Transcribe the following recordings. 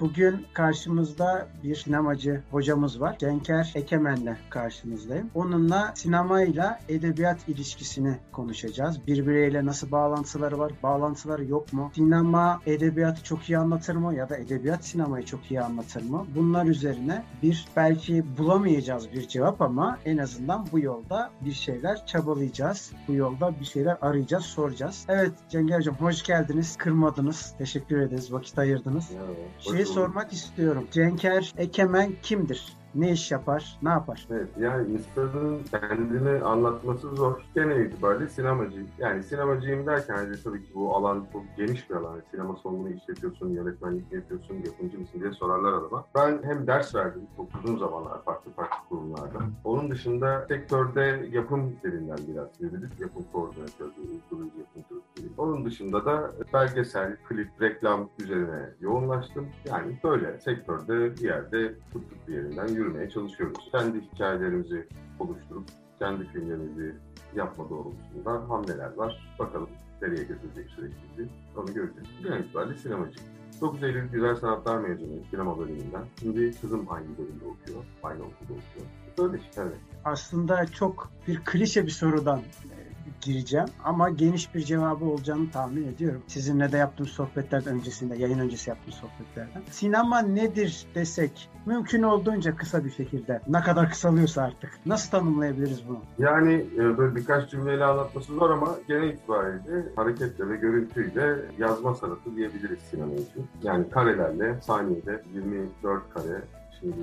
Bugün karşımızda bir sinemacı hocamız var. Cenker Ekemen'le karşınızdayım. Onunla sinemayla edebiyat ilişkisini konuşacağız. Birbiriyle nasıl bağlantıları var, bağlantıları yok mu? Sinema edebiyatı çok iyi anlatır mı ya da edebiyat sinemayı çok iyi anlatır mı? Bunlar üzerine bir belki bulamayacağız bir cevap ama en azından bu yolda bir şeyler çabalayacağız. Bu yolda bir şeyler arayacağız, soracağız. Evet Cenker Hocam hoş geldiniz. Kırmadınız. Teşekkür ederiz. Vakit ayırdınız. Merhaba. Şeyi sormak istiyorum. Cenker Ekemen kimdir? Ne iş yapar? Ne yapar? Evet yani Mr. kendini anlatması zor. Genel itibariyle sinemacı. Yani sinemacıyım derken hani tabii ki bu alan çok geniş bir alan. Sinema salonu işletiyorsun, yönetmenlik yapıyorsun, yapımcı mısın diye sorarlar adama. Ben hem ders verdim çok uzun zamanlar farklı farklı kurumlarda. Onun dışında sektörde yapım derinden biraz yürüdük. Yapım koordinatörü, uygulayıcı yapımcılık Onun dışında da belgesel, klip, reklam üzerine yoğunlaştım. Yani böyle sektörde bir yerde tuttuk bir yerinden yürümeye çalışıyoruz. Kendi hikayelerimizi oluşturup kendi filmlerimizi yapma doğrultusunda hamleler var. Bakalım nereye götürecek süreç onu göreceğiz. Genel itibariyle sinemacı. 9 Eylül Güzel Sanatlar mezunuyum sinema bölümünden. Şimdi kızım aynı bölümde okuyor, aynı okulda okuyor. Böyle işte evet. Aslında çok bir klişe bir sorudan gireceğim ama geniş bir cevabı olacağını tahmin ediyorum. Sizinle de yaptığım sohbetlerden öncesinde, yayın öncesi yaptığım sohbetlerden. Sinema nedir desek mümkün olduğunca kısa bir şekilde ne kadar kısalıyorsa artık nasıl tanımlayabiliriz bunu? Yani e, böyle birkaç cümleyle anlatması zor ama genel itibariyle hareketle ve görüntüyle yazma sanatı diyebiliriz sinema için. Yani karelerle saniyede 24 kare şimdi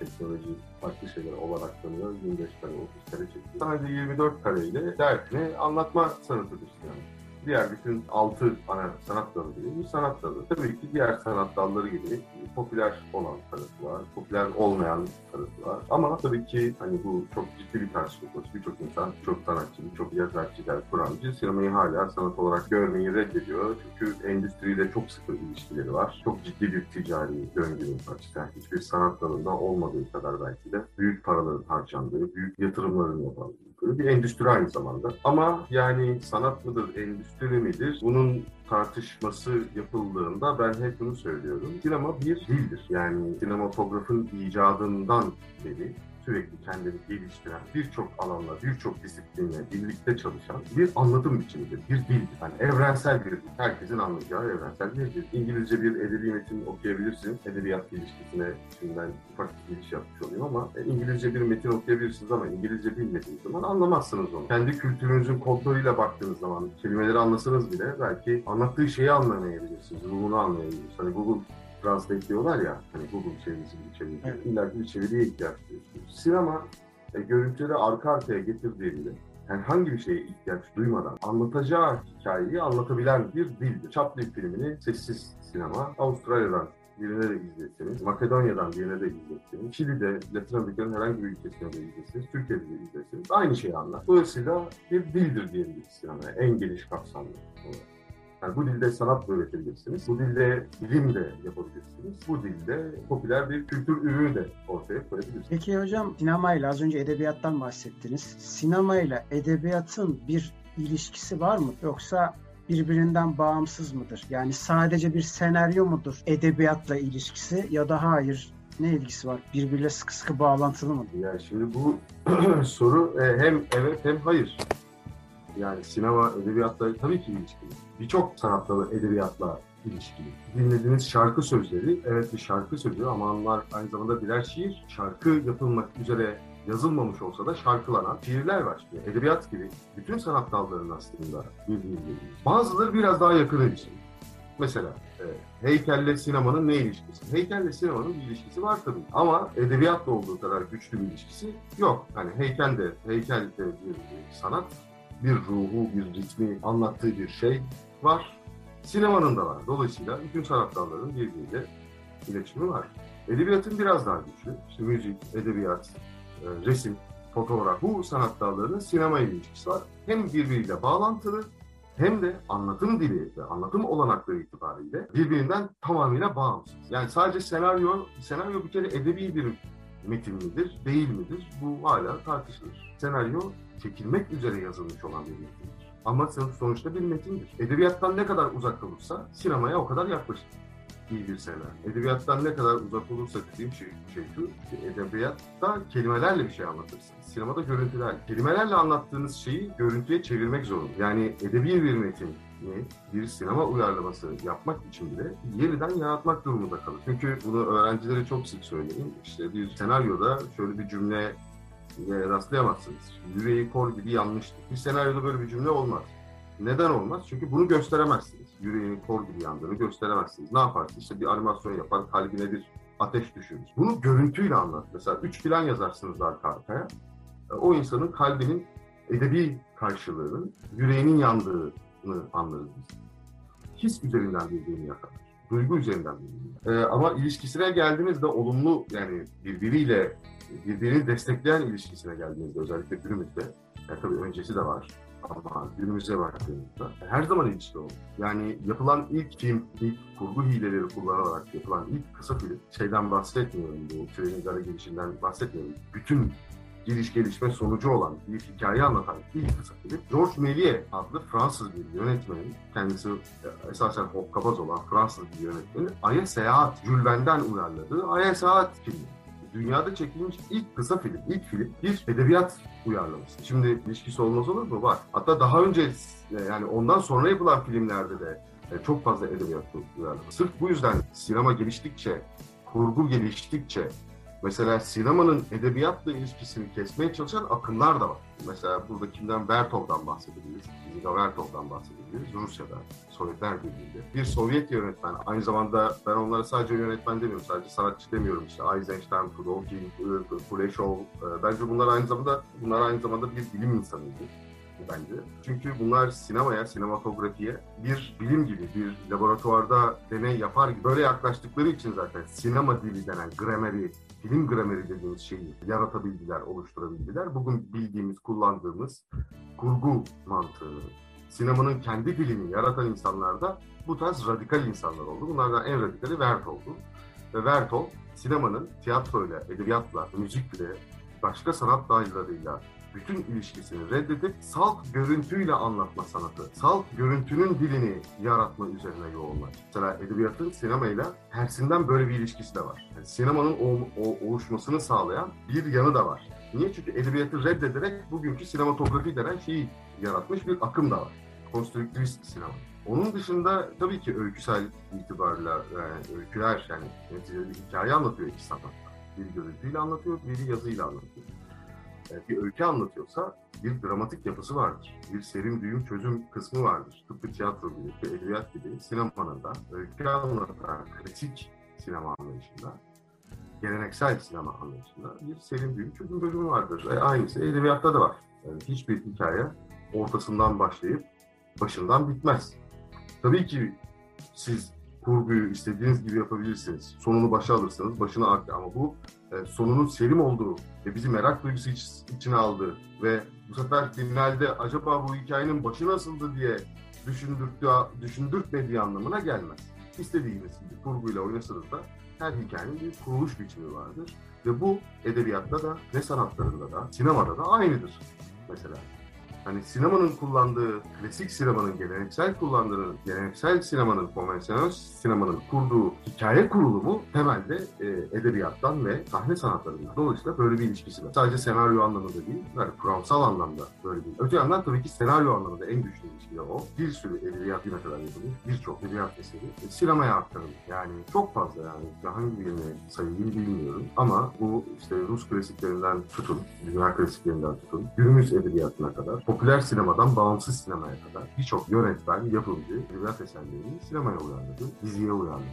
teknoloji farklı şeyler olarak tanıyor. 25 kare, 30 kare çekiyor. Sadece 24 kareyle derdini anlatma sanatıdır yani. Diğer bütün altı ana sanat dalı dediğimiz sanat dalı. Tabii ki diğer sanat dalları gibi popüler olan tarafı var, popüler olmayan tarafı var. Ama tabii ki hani bu çok ciddi bir tartışma konusu. Birçok insan, birçok sanatçı, birçok yazar, çizer, kuramcı sinemayı hala sanat olarak görmeyi reddediyor. Çünkü endüstriyle çok sıkı ilişkileri var. Çok ciddi bir ticari döngünün açıkçası hiçbir sanat dalında olmadığı kadar belki de büyük paraların harcandığı, büyük yatırımların yapıldığı bir endüstri aynı zamanda. Ama yani sanat mıdır, endüstri midir? Bunun tartışması yapıldığında ben hep bunu söylüyorum. Sinema bir dildir. Yani sinematografın icadından beri sürekli kendini geliştiren, birçok alanla, birçok disiplinle birlikte çalışan bir anlatım biçimidir, bir dil. Yani evrensel bir dil, herkesin anlayacağı evrensel bir dil. İngilizce bir edebi metin okuyabilirsiniz. Edebiyat ilişkisine şimdiden ufak bir giriş yapmış olayım ama e, İngilizce bir metin okuyabilirsiniz ama İngilizce bilmediğiniz zaman anlamazsınız onu. Kendi kültürünüzün kontrolüyle baktığınız zaman kelimeleri anlasanız bile belki anlattığı şeyi anlamayabilirsiniz, ruhunu anlayabilirsiniz. Hani Google Translate diyorlar ya, hani Google çevirisi gibi çeviri. Evet. İlla bir çeviriye ihtiyaç duyuyorsunuz. Sinema e, görüntüleri arka arkaya getirdiğinde herhangi bir şeye ihtiyaç duymadan anlatacağı hikayeyi anlatabilen bir dildir. Chaplin filmini sessiz sinema Avustralya'dan birine de izletseniz, Makedonya'dan birine de izletseniz, Şili'de, Latin Amerika'nın herhangi bir ülkesine de izletseniz, Türkiye'de de izletseniz aynı şeyi anlar. Dolayısıyla bir dildir diyebiliriz sinemaya en geniş kapsamlı olarak. Yani bu dilde sanat da üretebilirsiniz. Bu dilde bilim de yapabilirsiniz. Bu dilde popüler bir kültür ürünü de ortaya koyabilirsiniz. Peki hocam sinemayla az önce edebiyattan bahsettiniz. Sinemayla edebiyatın bir ilişkisi var mı? Yoksa birbirinden bağımsız mıdır? Yani sadece bir senaryo mudur edebiyatla ilişkisi ya da hayır ne ilgisi var? Birbiriyle sıkı sıkı bağlantılı mı? Yani şimdi bu soru e, hem evet hem hayır. Yani sinema edebiyatla tabii ki ilişkili. Birçok sanat dalı edebiyatla ilişkili. Dinlediğiniz şarkı sözleri, evet bir şarkı sözü ama onlar aynı zamanda birer şiir. Şarkı yapılmak üzere yazılmamış olsa da şarkılanan şiirler var. Yani edebiyat gibi bütün sanat dallarının aslında birbiriyle Bazıları biraz daha yakın ilişkili. Mesela e, heykelle sinemanın ne ilişkisi? Heykelle sinemanın bir ilişkisi var tabii. Ama edebiyatla olduğu kadar güçlü bir ilişkisi yok. Hani heykel de, heykel de bir sanat, bir ruhu, bir ritmi anlattığı bir şey var. Sinemanın da var. Dolayısıyla bütün sanat dallarının birbiriyle iletişimi var. Edebiyatın biraz daha güçlü. İşte müzik, edebiyat, e, resim, fotoğraf. Bu sanat dallarının sinema ilişkisi var. Hem birbiriyle bağlantılı hem de anlatım dili ve anlatım olanakları itibariyle birbirinden tamamıyla bağımsız. Yani sadece senaryo, senaryo bir kere edebi bir metin midir, değil midir? Bu hala tartışılır. Senaryo çekilmek üzere yazılmış olan bir metindir. Ama sonuçta bir metindir. Edebiyattan ne kadar uzak olursa sinemaya o kadar yaklaşır iyi bir senaryo. Edebiyattan ne kadar uzak olursa dediğim şey, şey şu, edebiyatta kelimelerle bir şey anlatırsınız. Sinemada görüntüler. Kelimelerle anlattığınız şeyi görüntüye çevirmek zorunda. Yani edebi bir metin bir sinema uyarlaması yapmak için bile yeniden yaratmak durumunda kalır. Çünkü bunu öğrencilere çok sık söyleyeyim. İşte bir senaryoda şöyle bir cümle rastlayamazsınız. Yüreği kor gibi yanlıştır. Bir senaryoda böyle bir cümle olmaz. Neden olmaz? Çünkü bunu gösteremezsiniz. Yüreğinin kor gibi yandığını gösteremezsiniz. Ne yaparsınız? İşte bir animasyon yapar, kalbine bir ateş düşürür. Bunu görüntüyle anlat. Mesela üç plan yazarsınız arka arkaya. O insanın kalbinin edebi karşılığının, yüreğinin yandığını anlarız biz. His üzerinden birbirini yakar. Duygu üzerinden birbirini. Ee, ama ilişkisine geldiğimizde olumlu yani birbiriyle birbirini destekleyen ilişkisine geldiğimizde özellikle günümüzde yani tabii öncesi de var ama günümüze baktığımızda her zaman ilişki oldu. Yani yapılan ilk film, ilk kurgu hileleri kullanarak yapılan ilk kısa film, şeyden bahsetmiyorum bu trenin gara girişinden bahsetmiyorum. Bütün giriş gelişme sonucu olan bir hikaye anlatan ilk kısa film, Georges Méliès adlı Fransız bir yönetmenin, kendisi esasen hokkabaz olan Fransız bir yönetmenin Ay'a Seyahat, Jules Verne'den uyarladığı Ay'a Seyahat filmi dünyada çekilmiş ilk kısa film, ilk film bir edebiyat uyarlaması. Şimdi ilişkisi olmaz olur mu? Var. Hatta daha önce e, yani ondan sonra yapılan filmlerde de e, çok fazla edebiyat uyarlaması. Sırf bu yüzden sinema geliştikçe, kurgu geliştikçe Mesela sinemanın edebiyatla ilişkisini kesmeye çalışan akımlar da var. Mesela burada kimden Vertov'dan bahsedebiliriz. Ziga Vertov'dan bahsedebiliriz. Rusya'da, Sovyetler Birliği'nde. Bir Sovyet yönetmen, aynı zamanda ben onlara sadece yönetmen demiyorum, sadece sanatçı demiyorum işte. Eisenstein, Pudovkin, Kuleshov. E, bence bunlar aynı zamanda bunlar aynı zamanda bir bilim insanıydı bence. Çünkü bunlar sinemaya, sinematografiye bir bilim gibi, bir laboratuvarda deney yapar gibi böyle yaklaştıkları için zaten sinema dili denen grameri, film grameri dediğimiz şeyi yaratabildiler, oluşturabildiler. Bugün bildiğimiz, kullandığımız kurgu mantığı, sinemanın kendi dilini yaratan insanlar da bu tarz radikal insanlar oldu. Bunlardan en radikali Vert oldu. Ve Vertol sinemanın tiyatroyla, edebiyatla, müzikle, başka sanat dallarıyla bütün ilişkisini reddedip salt görüntüyle anlatma sanatı, salt görüntünün dilini yaratma üzerine yoğunlar. Mesela edebiyatın sinemayla tersinden böyle bir ilişkisi de var. Yani sinemanın o, o, oluşmasını sağlayan bir yanı da var. Niye? Çünkü edebiyatı reddederek bugünkü sinematografi denen şeyi yaratmış bir akım da var. Konstrüktivist sinema. Onun dışında tabii ki öyküsel itibarla yani öyküler yani neticede bir hikaye anlatıyor iki sanat. Bir görüntüyle anlatıyor, biri yazıyla anlatıyor. E, bir öykü anlatıyorsa bir dramatik yapısı vardır. Bir serim düğüm çözüm kısmı vardır. Tıpkı tiyatro gibi, bir edebiyat gibi sinemanın da öykü anlatan kritik sinema anlayışında, geleneksel sinema anlayışında bir serim düğüm çözüm bölümü vardır. Ve aynısı edebiyatta da var. Yani hiçbir hikaye ortasından başlayıp başından bitmez. Tabii ki siz kurguyu istediğiniz gibi yapabilirsiniz. Sonunu başa alırsınız, başına arka. Ama bu e, sonunun serim olduğu ve bizi merak duygusu iç, içine aldı ve bu sefer finalde acaba bu hikayenin başı nasıldı diye düşündürttüğü, düşündürtmediği anlamına gelmez. İstediğiniz gibi kurguyla oynasanız da her hikayenin bir kuruluş biçimi vardır. Ve bu edebiyatta da ve sanatlarında da, sinemada da aynıdır mesela. Hani sinemanın kullandığı, klasik sinemanın geleneksel kullandığı, geleneksel sinemanın, konvansiyonel sinemanın kurduğu hikaye kurulumu temelde e, edebiyattan ve sahne sanatlarından. Dolayısıyla böyle bir ilişkisi var. Sadece senaryo anlamında değil, yani kuramsal anlamda böyle bir. Öte yandan tabii ki senaryo anlamında en güçlü ilişki de o. Bir sürü edebiyat yine kadar yapılmış, birçok edebiyat eseri e, sinemaya aktarılmış. Yani çok fazla yani hangi birini sayayım bilmiyorum. Ama bu işte Rus klasiklerinden tutun, dünya klasiklerinden tutun, günümüz edebiyatına kadar, popüler sinemadan bağımsız sinemaya kadar birçok yönetmen, yapımcı edebiyat eserlerini sinemaya uyarladı, diziye uyarladı.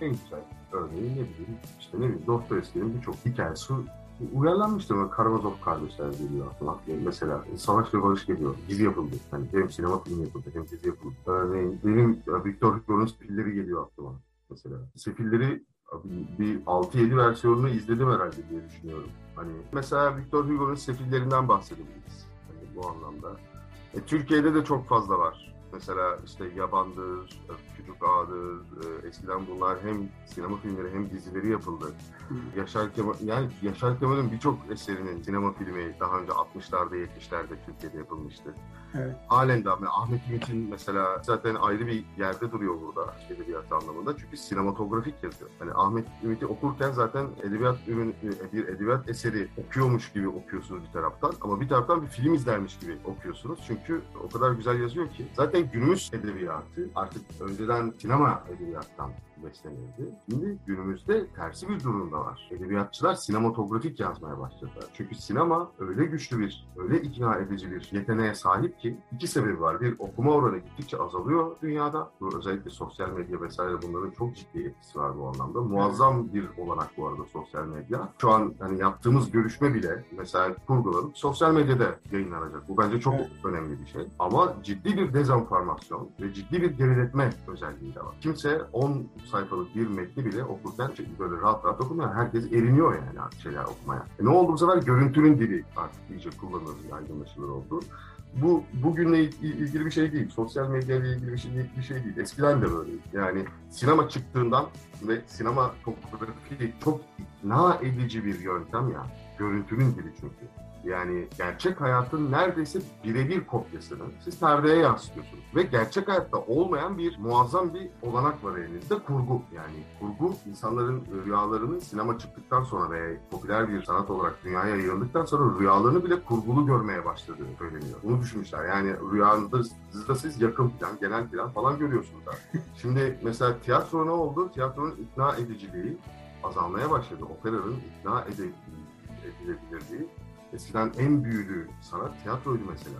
En güzel örneği ne bileyim, işte ne bileyim Dostoyevski'nin birçok hikayesi uyarlanmıştı ama Karamazov kardeşler geliyor aklıma. Yani mesela Savaş ve Barış geliyor. Dizi yapıldı. Yani hem sinema filmi yapıldı hem dizi yapıldı. Örneğin benim Victor Hugo'nun Sefilleri geliyor aklıma. Mesela Sefilleri bir 6-7 versiyonunu izledim herhalde diye düşünüyorum. Hani mesela Victor Hugo'nun Sefillerinden bahsedebiliriz. Bu anlamda. E, Türkiye'de de çok fazla var. Mesela işte Yabandır, Küçük Ağa'dır, e, eskiden bunlar hem sinema filmleri hem dizileri yapıldı. Yaşar Kemal, yani Yaşar Kemal'in birçok eserinin sinema filmi daha önce 60'larda 70'lerde Türkiye'de yapılmıştı. Evet. Halen de Ahmet Ümit'in mesela zaten ayrı bir yerde duruyor burada edebiyat anlamında. Çünkü sinematografik yazıyor. Hani Ahmet Ümit'i okurken zaten edebiyat ürün, bir edebiyat eseri okuyormuş gibi okuyorsunuz bir taraftan ama bir taraftan bir film izlermiş gibi okuyorsunuz. Çünkü o kadar güzel yazıyor ki. Zaten günümüz edebiyatı artık önceden 団地生営業やったんです。Beslenirdi. Şimdi günümüzde tersi bir durumda var. Edebiyatçılar sinematografik yazmaya başladılar. Çünkü sinema öyle güçlü bir, öyle ikna edici bir yeteneğe sahip ki iki sebebi var. Bir, okuma oranı gittikçe azalıyor dünyada. Bu özellikle sosyal medya vesaire bunların çok ciddi etkisi var bu anlamda. Muazzam bir olanak bu arada sosyal medya. Şu an hani yaptığımız görüşme bile mesela kurgulanıp sosyal medyada yayınlanacak. Bu bence çok evet. önemli bir şey. Ama ciddi bir dezenformasyon ve ciddi bir geriletme özelliği de var. Kimse 10 sayfalık bir metni bile okurken böyle rahat rahat okumuyor. Herkes eriniyor yani şeyler okumaya. E ne oldu bu sefer? Görüntünün dili artık iyice kullanılır, yaygınlaşılır oldu. Bu bugünle ilgili bir şey değil. Sosyal medya ile ilgili bir şey, bir şey değil. Eskiden de böyleydi. Yani sinema çıktığından ve sinema topografi çok ikna edici bir yöntem ya. Görüntünün dili çünkü. Yani gerçek hayatın neredeyse birebir kopyasını siz perdeye yansıtıyorsunuz. Ve gerçek hayatta olmayan bir muazzam bir olanak var elinizde kurgu. Yani kurgu insanların rüyalarını sinema çıktıktan sonra veya popüler bir sanat olarak dünyaya yayıldıktan sonra rüyalarını bile kurgulu görmeye başladığı söyleniyor. Bunu düşünmüşler. Yani rüyanızda siz yakın plan, genel plan falan görüyorsunuz. Şimdi mesela tiyatro ne oldu? Tiyatronun ikna ediciliği azalmaya başladı. Operanın ikna edilebilirliği Eskiden en büyülü sanat tiyatroydu mesela.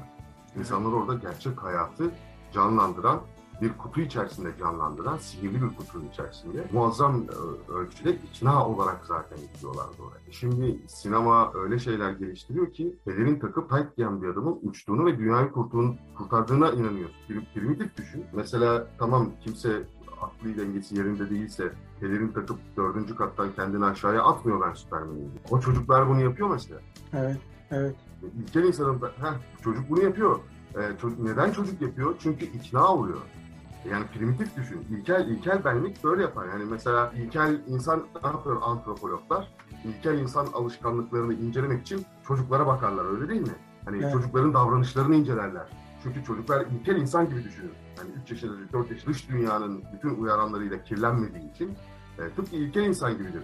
İnsanlar orada gerçek hayatı canlandıran, bir kutu içerisinde canlandıran, sihirli bir kutunun içerisinde muazzam e, ölçüde ikna olarak zaten gidiyorlardı oraya. Şimdi sinema öyle şeyler geliştiriyor ki pelerin takıp tayt giyen bir adamın uçtuğunu ve dünyayı kurtuğunu, kurtardığına inanıyorsun. Primitif düşün. Mesela tamam kimse aklı dengesi yerinde değilse pelerin takıp dördüncü kattan kendini aşağıya atmıyor ben Süpermen'im. O çocuklar bunu yapıyor mesela. Evet, evet. İlkel insanın da, heh, çocuk bunu yapıyor. Ee, çocuk, neden çocuk yapıyor? Çünkü ikna oluyor. Yani primitif düşün. İlkel, ilkel benlik böyle yapar. Yani mesela ilkel insan ne yapıyor antropologlar? İlkel insan alışkanlıklarını incelemek için çocuklara bakarlar öyle değil mi? Hani evet. çocukların davranışlarını incelerler. Çünkü çocuklar ilkel insan gibi düşünür. Yani 3 yaşında, 4 yaşında dış dünyanın bütün uyaranlarıyla kirlenmediği için e, tıpkı ilkel insan gibidir.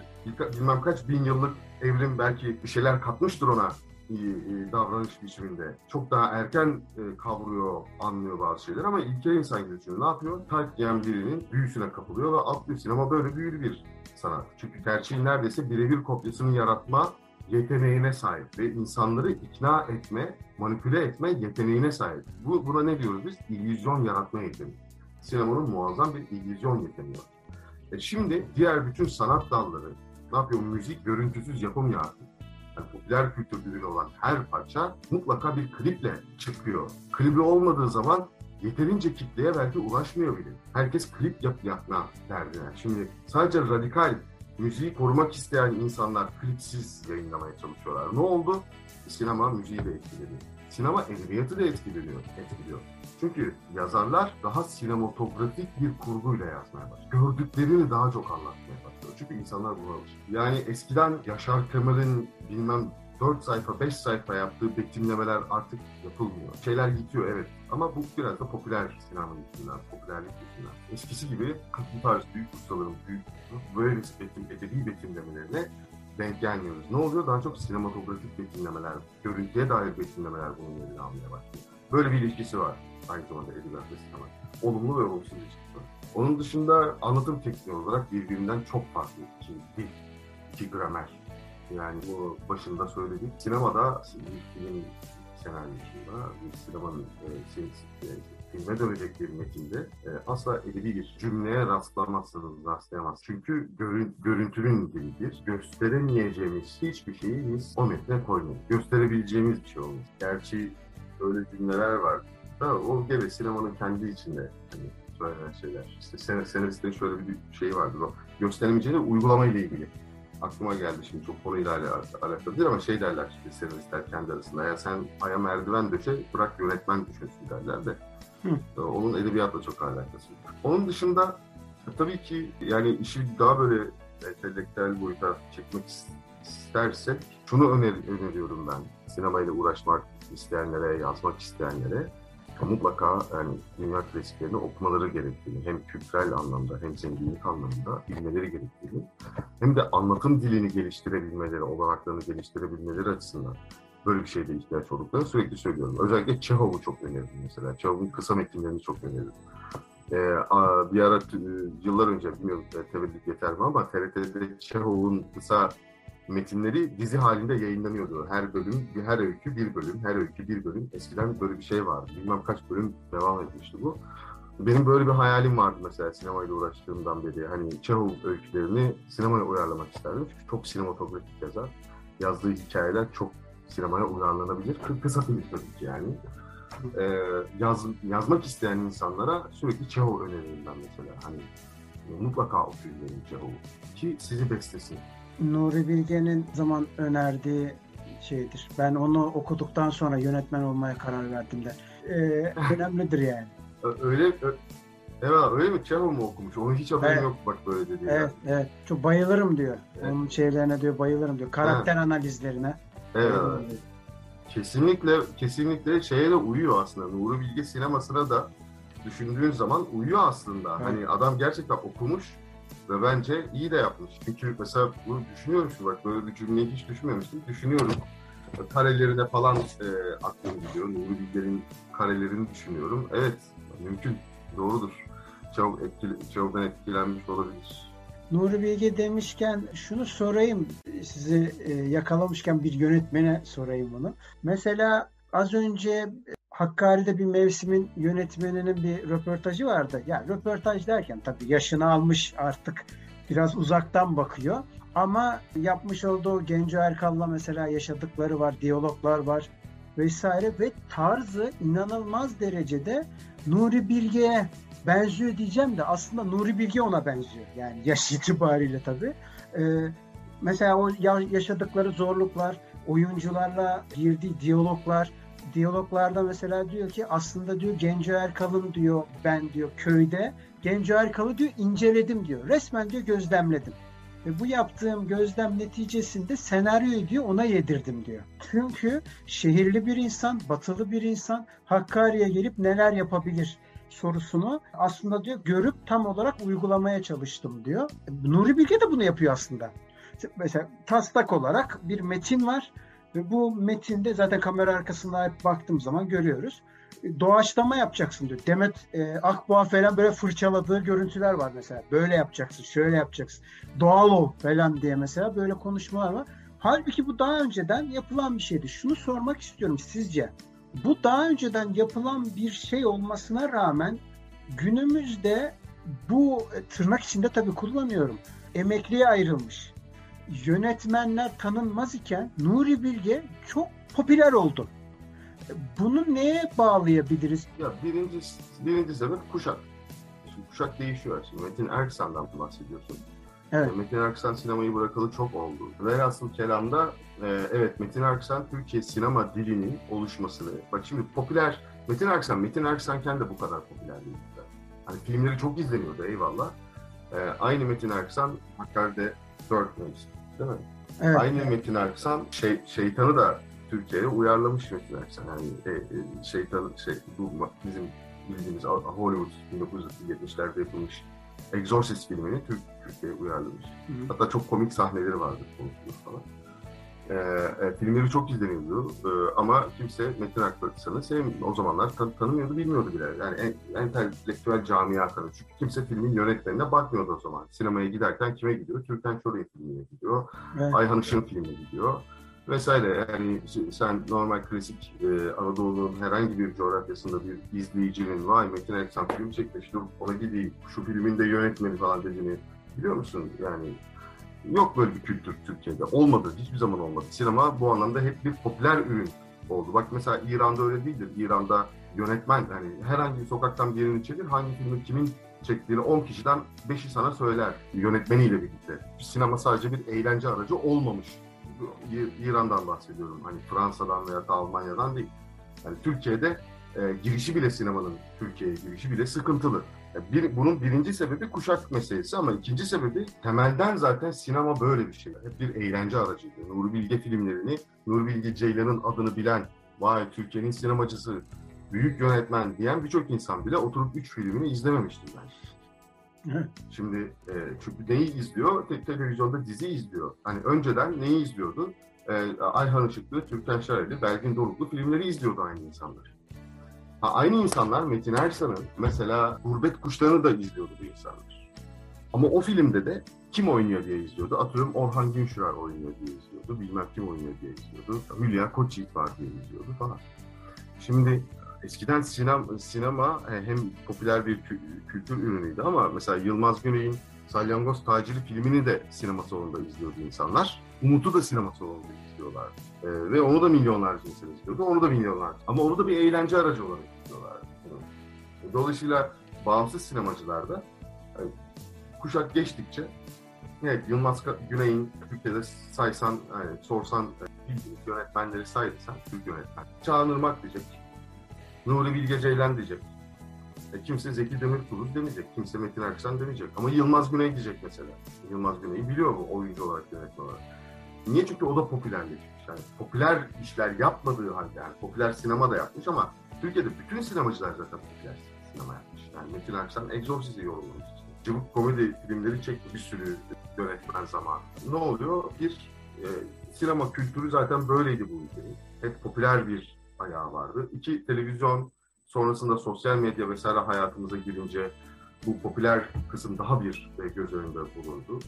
Bilmem kaç bin yıllık evrim belki bir şeyler katmıştır ona e, davranış biçiminde. Çok daha erken e, kavruyor, anlıyor bazı şeyler ama ilkel insan gibi düşünüyor. Ne yapıyor? Tayt giyen birinin büyüsüne kapılıyor ve atlıyor. Sinema böyle büyülü bir sanat. Çünkü gerçeğin neredeyse birebir kopyasını yaratma yeteneğine sahip ve insanları ikna etme, manipüle etme yeteneğine sahip. Bu, buna ne diyoruz biz? İllüzyon yaratma yeteneği. Sinemanın muazzam bir illüzyon yeteneği var. E şimdi diğer bütün sanat dalları ne yapıyor? Müzik görüntüsüz yapım yaratıyor. Yani popüler kültür ürünü olan her parça mutlaka bir kliple çıkıyor. Klibi olmadığı zaman yeterince kitleye belki ulaşmıyor bile. Herkes klip yap yapma derdine. Şimdi sadece radikal müziği korumak isteyen insanlar klipsiz yayınlamaya çalışıyorlar. Ne oldu? Sinema müziği de etkiledi. Sinema edebiyatı da etkiliyor. etkiliyor. Çünkü yazarlar daha sinematografik bir kurguyla yazmaya başlıyor. Gördüklerini daha çok anlatmaya başlıyor. Çünkü insanlar buna alışıyor. Yani eskiden Yaşar Kemal'in bilmem 4 sayfa, 5 sayfa yaptığı betimlemeler artık yapılmıyor. Şeyler gidiyor evet ama bu biraz da popüler sinema yüzünden, popülerlik yüzünden. Eskisi gibi bu tarz büyük ustaların büyük böyle betim, edebi betimlemelerine denk gelmiyoruz. Ne oluyor? Daha çok sinematografik betimlemeler, görüntüye dair betimlemeler bunun yerini almaya başlıyor. Böyle bir ilişkisi var aynı zamanda edebiyat ve sinema. Olumlu ve olumsuz ilişkisi var. Onun dışında anlatım tekniği olarak birbirinden çok farklı iki dil, iki gramer. Yani bu başında söyledik. Sinemada film senaryosunda bir sinemanın e, şey, e, filme dönecek bir metinde e, asla edebi bir cümleye rastlamazsınız, rastlayamaz. Çünkü görün, görüntünün dilidir. Gösteremeyeceğimiz hiçbir şeyi biz o metne koymayız. Gösterebileceğimiz bir şey olmaz. Gerçi öyle cümleler var. Da o gene sinemanın kendi içinde hani söylenen şeyler. İşte sen, senaristlerin şöyle bir şey vardır o. Gösteremeyeceğini uygulamayla ilgili aklıma geldi şimdi çok konuyla alakalı değil ama şey derler işte senaristler kendi arasında. Ya sen aya merdiven döşe bırak yönetmen düşünsün derler de. Hı. Onun edebiyatla çok alakası var. Onun dışında tabii ki yani işi daha böyle entelektüel boyuta çekmek istersek şunu öner öneriyorum ben sinemayla uğraşmak isteyenlere, yazmak isteyenlere mutlaka yani dünya klasiklerini okumaları gerektiğini hem kültürel anlamda hem zenginlik anlamında bilmeleri gerektiğini hem de anlatım dilini geliştirebilmeleri, olanaklarını geliştirebilmeleri açısından böyle bir şeyde ihtiyaç olduklarını sürekli söylüyorum. Özellikle Çehov'u çok öneririm mesela. Çehov'un kısa metinlerini çok öneririm. Ee, bir ara yıllar önce bilmiyorum tevellüt yeter mi ama TRT'de Çehov'un kısa metinleri dizi halinde yayınlanıyordu. Her bölüm, her öykü bir bölüm, her öykü bir bölüm. Eskiden böyle bir şey vardı. Bilmem kaç bölüm devam etmişti bu. Benim böyle bir hayalim vardı mesela sinemayla uğraştığımdan beri. Hani Çehov öykülerini sinemaya uyarlamak isterdim. Çünkü çok sinematografik yazar. Yazdığı hikayeler çok sinemaya uyarlanabilir. Kısa film tabii ki yani. Ee, yaz, yazmak isteyen insanlara sürekli Çehov öneririm ben mesela. Hani mutlaka okuyun benim Çehov'u. Ki sizi beslesin. Nuri Bilge'nin zaman önerdiği şeydir. Ben onu okuduktan sonra yönetmen olmaya karar verdim de. Ee, önemlidir yani. Öyle Evet öyle mi? Çehov mu okumuş? Onu hiç haberim evet. yok bak böyle dedi. Evet, yani. evet. Çok bayılırım diyor. Evet. Onun şeylerine diyor bayılırım diyor. Karakter evet. analizlerine. Evet. Kesinlikle kesinlikle şeye de uyuyor aslında. Nuri Bilge sinemasına da düşündüğün zaman uyuyor aslında. Evet. Hani adam gerçekten okumuş ve bence iyi de yapmış. Çünkü mesela bunu düşünüyorum şu bak böyle bir cümleyi hiç düşünmemiştim. Düşünüyorum. Karelerine falan e, aklım gidiyor. Nuri Bilge'nin karelerini düşünüyorum. Evet mümkün. Doğrudur. Çok etkili, çabuktan etkilenmiş olabilir. Nuri Bilge demişken şunu sorayım sizi e, yakalamışken bir yönetmene sorayım bunu. Mesela az önce Hakkari'de bir mevsimin yönetmeninin bir röportajı vardı. Ya yani röportaj derken tabii yaşını almış artık biraz uzaktan bakıyor. Ama yapmış olduğu Genco Erkal'la mesela yaşadıkları var, diyaloglar var vesaire ve tarzı inanılmaz derecede Nuri Bilge'ye benziyor diyeceğim de aslında Nuri Bilge ona benziyor. Yani yaş itibariyle tabii. Ee, mesela o yaşadıkları zorluklar, oyuncularla girdiği diyaloglar, diyaloglarda mesela diyor ki aslında diyor Genco Erkal'ın diyor ben diyor köyde Genco Erkal'ı diyor inceledim diyor. Resmen diyor gözlemledim. Ve bu yaptığım gözlem neticesinde senaryoyu diyor ona yedirdim diyor. Çünkü şehirli bir insan, batılı bir insan Hakkari'ye gelip neler yapabilir sorusunu aslında diyor görüp tam olarak uygulamaya çalıştım diyor. Nuri Bilge de bunu yapıyor aslında. Mesela taslak olarak bir metin var ve bu metinde zaten kamera arkasında hep baktığım zaman görüyoruz. Doğaçlama yapacaksın diyor. Demet e, Akboğa falan böyle fırçaladığı görüntüler var mesela. Böyle yapacaksın, şöyle yapacaksın. Doğal ol falan diye mesela böyle konuşmalar var. Halbuki bu daha önceden yapılan bir şeydi. Şunu sormak istiyorum sizce. Bu daha önceden yapılan bir şey olmasına rağmen günümüzde bu e, tırnak içinde tabii kullanıyorum. Emekliye ayrılmış yönetmenler tanınmaz iken Nuri Bilge çok popüler oldu. Bunu neye bağlayabiliriz? Ya birinci, birinci sebep kuşak. Şimdi kuşak değişiyor. Şimdi Metin Erksan'dan bahsediyorsun. Evet. Metin Erksan sinemayı bırakalı çok oldu. Velhasıl kelamda e, evet Metin Erksan Türkiye sinema dilinin oluşmasını, bak şimdi popüler, Metin Erksan, Metin Erksanken de bu kadar popüler değildi. Hani filmleri çok izleniyordu eyvallah. E, aynı Metin Erksan Hakkari'de 4 Mayıs değil mi? Evet. Aynı Metin Erksan şey, şeytanı da Türkiye'ye uyarlamış Metin Erksan. Yani e, e, şeytan şey bu bizim bildiğimiz Hollywood 1970'lerde yapılmış Exorcist filmini Türk, Türkiye'ye uyarlamış. Hı hı. Hatta çok komik sahneleri vardır konuşulur falan. E, e, filmleri çok izleniyordu e, ama kimse Metin Akpınar'ı sevmiyordu. O zamanlar tan tanımıyordu, bilmiyordu bile. Yani en, entelektüel camia tanı. Çünkü kimse filmin yönetmenine bakmıyordu o zaman. Sinemaya giderken kime gidiyor? Türkan Şoray'ın filmine gidiyor. Evet. Ayhan Işık'ın filmine gidiyor vesaire. Yani sen normal klasik e, Anadolu'nun herhangi bir coğrafyasında bir izleyicinin vay Metin Erksan film çekmiş dur ona gideyim şu filmin de yönetmeni falan dediğini biliyor musun? Yani yok böyle bir kültür Türkiye'de. Olmadı. Hiçbir zaman olmadı. Sinema bu anlamda hep bir popüler ürün oldu. Bak mesela İran'da öyle değildir. İran'da yönetmen hani herhangi bir sokaktan birini çekir hangi filmi kimin çektiğini 10 kişiden 5'i sana söyler yönetmeniyle birlikte. Sinema sadece bir eğlence aracı olmamış İran'dan bahsediyorum. Hani Fransa'dan veya da Almanya'dan değil. Yani Türkiye'de e, girişi bile sinemanın Türkiye'ye girişi bile sıkıntılı. E, bir, bunun birinci sebebi kuşak meselesi ama ikinci sebebi temelden zaten sinema böyle bir şey. Hep bir eğlence aracıydı. Nuri Bilge filmlerini, Nuri Bilge Ceylan'ın adını bilen, vay Türkiye'nin sinemacısı, büyük yönetmen diyen birçok insan bile oturup üç filmini izlememiştir bence. Şimdi e, çünkü neyi izliyor? Te televizyonda dizi izliyor. Hani önceden neyi izliyordu? E, Ayhan Işıklı, Türkan Şaraylı, Belgin Doruklu filmleri izliyordu aynı insanlar. Ha, aynı insanlar Metin Ersan'ın mesela Gurbet Kuşları'nı da izliyordu bu insanlar. Ama o filmde de kim oynuyor diye izliyordu. Atıyorum Orhan Günşürer oynuyor diye izliyordu. Bilmem kim oynuyor diye izliyordu. Hülya Koçyiğit var diye izliyordu falan. Şimdi eskiden sinema, sinema e, hem popüler bir kültür ürünüydü ama mesela Yılmaz Güney'in Salyangoz Taciri filmini de sinema salonunda izliyordu insanlar. Umut'u da sinema salonunda izliyorlar. Ee, ve onu da milyonlarca insan izliyordu. Onu da milyonlarca. Ama onu da bir eğlence aracı olarak izliyorlar. Dolayısıyla bağımsız sinemacılarda yani, kuşak geçtikçe evet Yılmaz Güney'in Türkiye'de saysan, yani sorsan e, bildiğiniz yönetmenleri sayırsan Türk yönetmen. Çağan Irmak diyecek, Nuri Bilge Ceylan diyecek. E, kimse Zeki Demirkubuz demeyecek. Kimse Metin Erksan demeyecek. Ama Yılmaz Güney diyecek mesela. Yılmaz Güney'i biliyor bu oyuncu olarak, yönetmen olarak. Niye? Çünkü o da popülerleşmiş. Yani popüler işler yapmadığı halde, yani popüler sinema da yapmış ama Türkiye'de bütün sinemacılar zaten popüler sinema yapmış. Yani Metin Erksan Exorcist'i yorumlamış. Cıvık komedi filmleri çekti bir sürü yönetmen zaman. Ne oluyor? Bir, e, sinema kültürü zaten böyleydi bu ülkenin. Hep popüler bir ayağı vardı. İki, televizyon sonrasında sosyal medya vesaire hayatımıza girince bu popüler kısım daha bir e, göz önünde bulundu.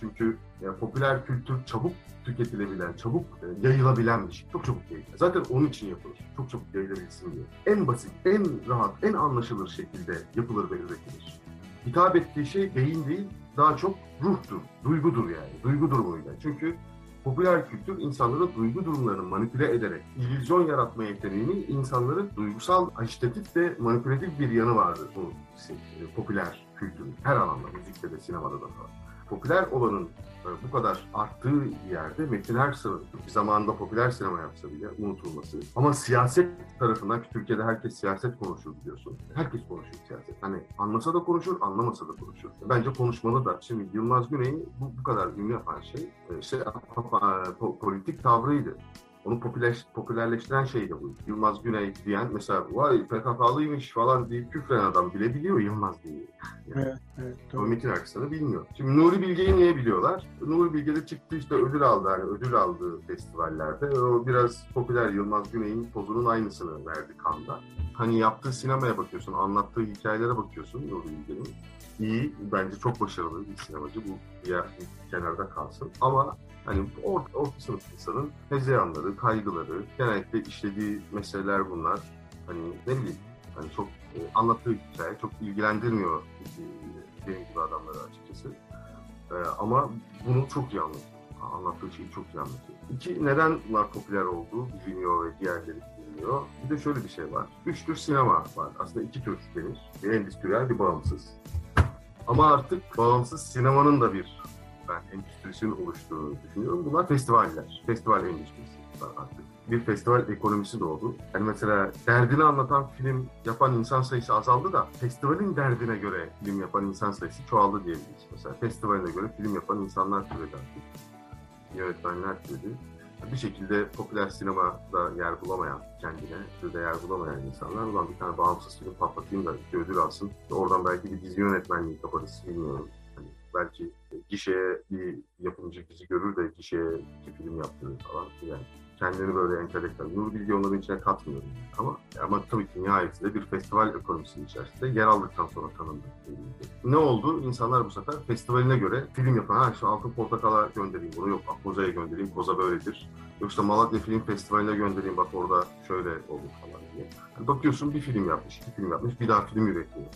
Çünkü yani popüler kültür çabuk tüketilebilen, çabuk e, yayılabilen bir şey. Çok çabuk yayılır. Zaten onun için yapılır. Çok çabuk yayılabilsin diye. En basit, en rahat, en anlaşılır şekilde yapılır ve üretilir. Hitap ettiği şey beyin değil, daha çok ruhtur, duygudur yani. Duygu durumuyla. Çünkü popüler kültür insanları duygu durumlarını manipüle ederek illüzyon yaratma yeteneğini insanları duygusal, ajitatif ve manipülatif bir yanı vardır bu popüler kültürün. Her alanda, müzikte de, sinemada da falan. Popüler olanın e, bu kadar arttığı yerde Metin Erksan'ın bir zamanında popüler sinema yapsa bile unutulması. Ama siyaset tarafından ki Türkiye'de herkes siyaset konuşur biliyorsun. Herkes konuşur siyaset. Hani anlasa da konuşur, anlamasa da konuşur. Bence konuşmalı da. Şimdi Yılmaz Güney'i bu, bu kadar ünlü yapan şey işte politik tavrıydı. Onu popüler, popülerleştiren şey de bu. Yılmaz Güney diyen mesela vay PKK'lıymış falan deyip küfren adam bile biliyor Yılmaz diye. Yani, evet, evet. Doğru. Metin Erksan'ı bilmiyor. Şimdi Nuri Bilge'yi niye biliyorlar? Nuri Bilge de çıktı işte ödül aldı. Yani ödül aldığı festivallerde. O biraz popüler Yılmaz Güney'in pozunun aynısını verdi Kanda. Hani yaptığı sinemaya bakıyorsun, anlattığı hikayelere bakıyorsun Nuri Bilge'nin. İyi, bence çok başarılı bir sinemacı. Bu diğer kenarda kalsın. Ama Hani orta, orta sınıf insanın hezeyanları, kaygıları, genellikle işlediği meseleler bunlar. Hani ne bileyim, hani çok e, anlattığı hikaye çok ilgilendirmiyor e, benim gibi adamları açıkçası. E, ama bunu çok iyi anlatıyor. Anlattığı şeyi çok iyi anlatıyor. İki, neden bunlar popüler olduğu biliniyor ve diğerleri bilinmiyor. Bir de şöyle bir şey var. Üç tür sinema var. Aslında iki tür denir. Bir endüstriyel, bir bağımsız. Ama artık bağımsız sinemanın da bir ben endüstrisinin oluştuğunu düşünüyorum. Bunlar festivaller, festival endüstrisi artık. Bir festival ekonomisi doğdu. Yani mesela derdini anlatan film yapan insan sayısı azaldı da festivalin derdine göre film yapan insan sayısı çoğaldı diyebiliriz. Mesela festivaline göre film yapan insanlar türedi artık. yönetmenler türü bir şekilde popüler sinemada yer bulamayan kendine, türde yer bulamayan insanlar ulan bir tane bağımsız film patlatayım da ödül alsın. Oradan belki bir dizi yönetmenliği kaparız bilmiyorum. Belki gişeye bir yapımcı dizi görür de gişeye bir film yaptırır falan. Yani kendini böyle entelektüel, Nur Bilge onların içine katmıyorum. Ama ama tabii ki nihayetinde bir festival ekonomisinin içerisinde yer aldıktan sonra tanındı. Ne oldu? İnsanlar bu sefer festivaline göre film yapan, ha işte Altın Portakal'a göndereyim bunu, yok Akkoza'ya göndereyim, Koza böyledir. Yoksa Malatya Film Festivali'ne göndereyim, bak orada şöyle olur falan diye. Yani bakıyorsun bir film yapmış, iki film yapmış, bir daha film üretiyor.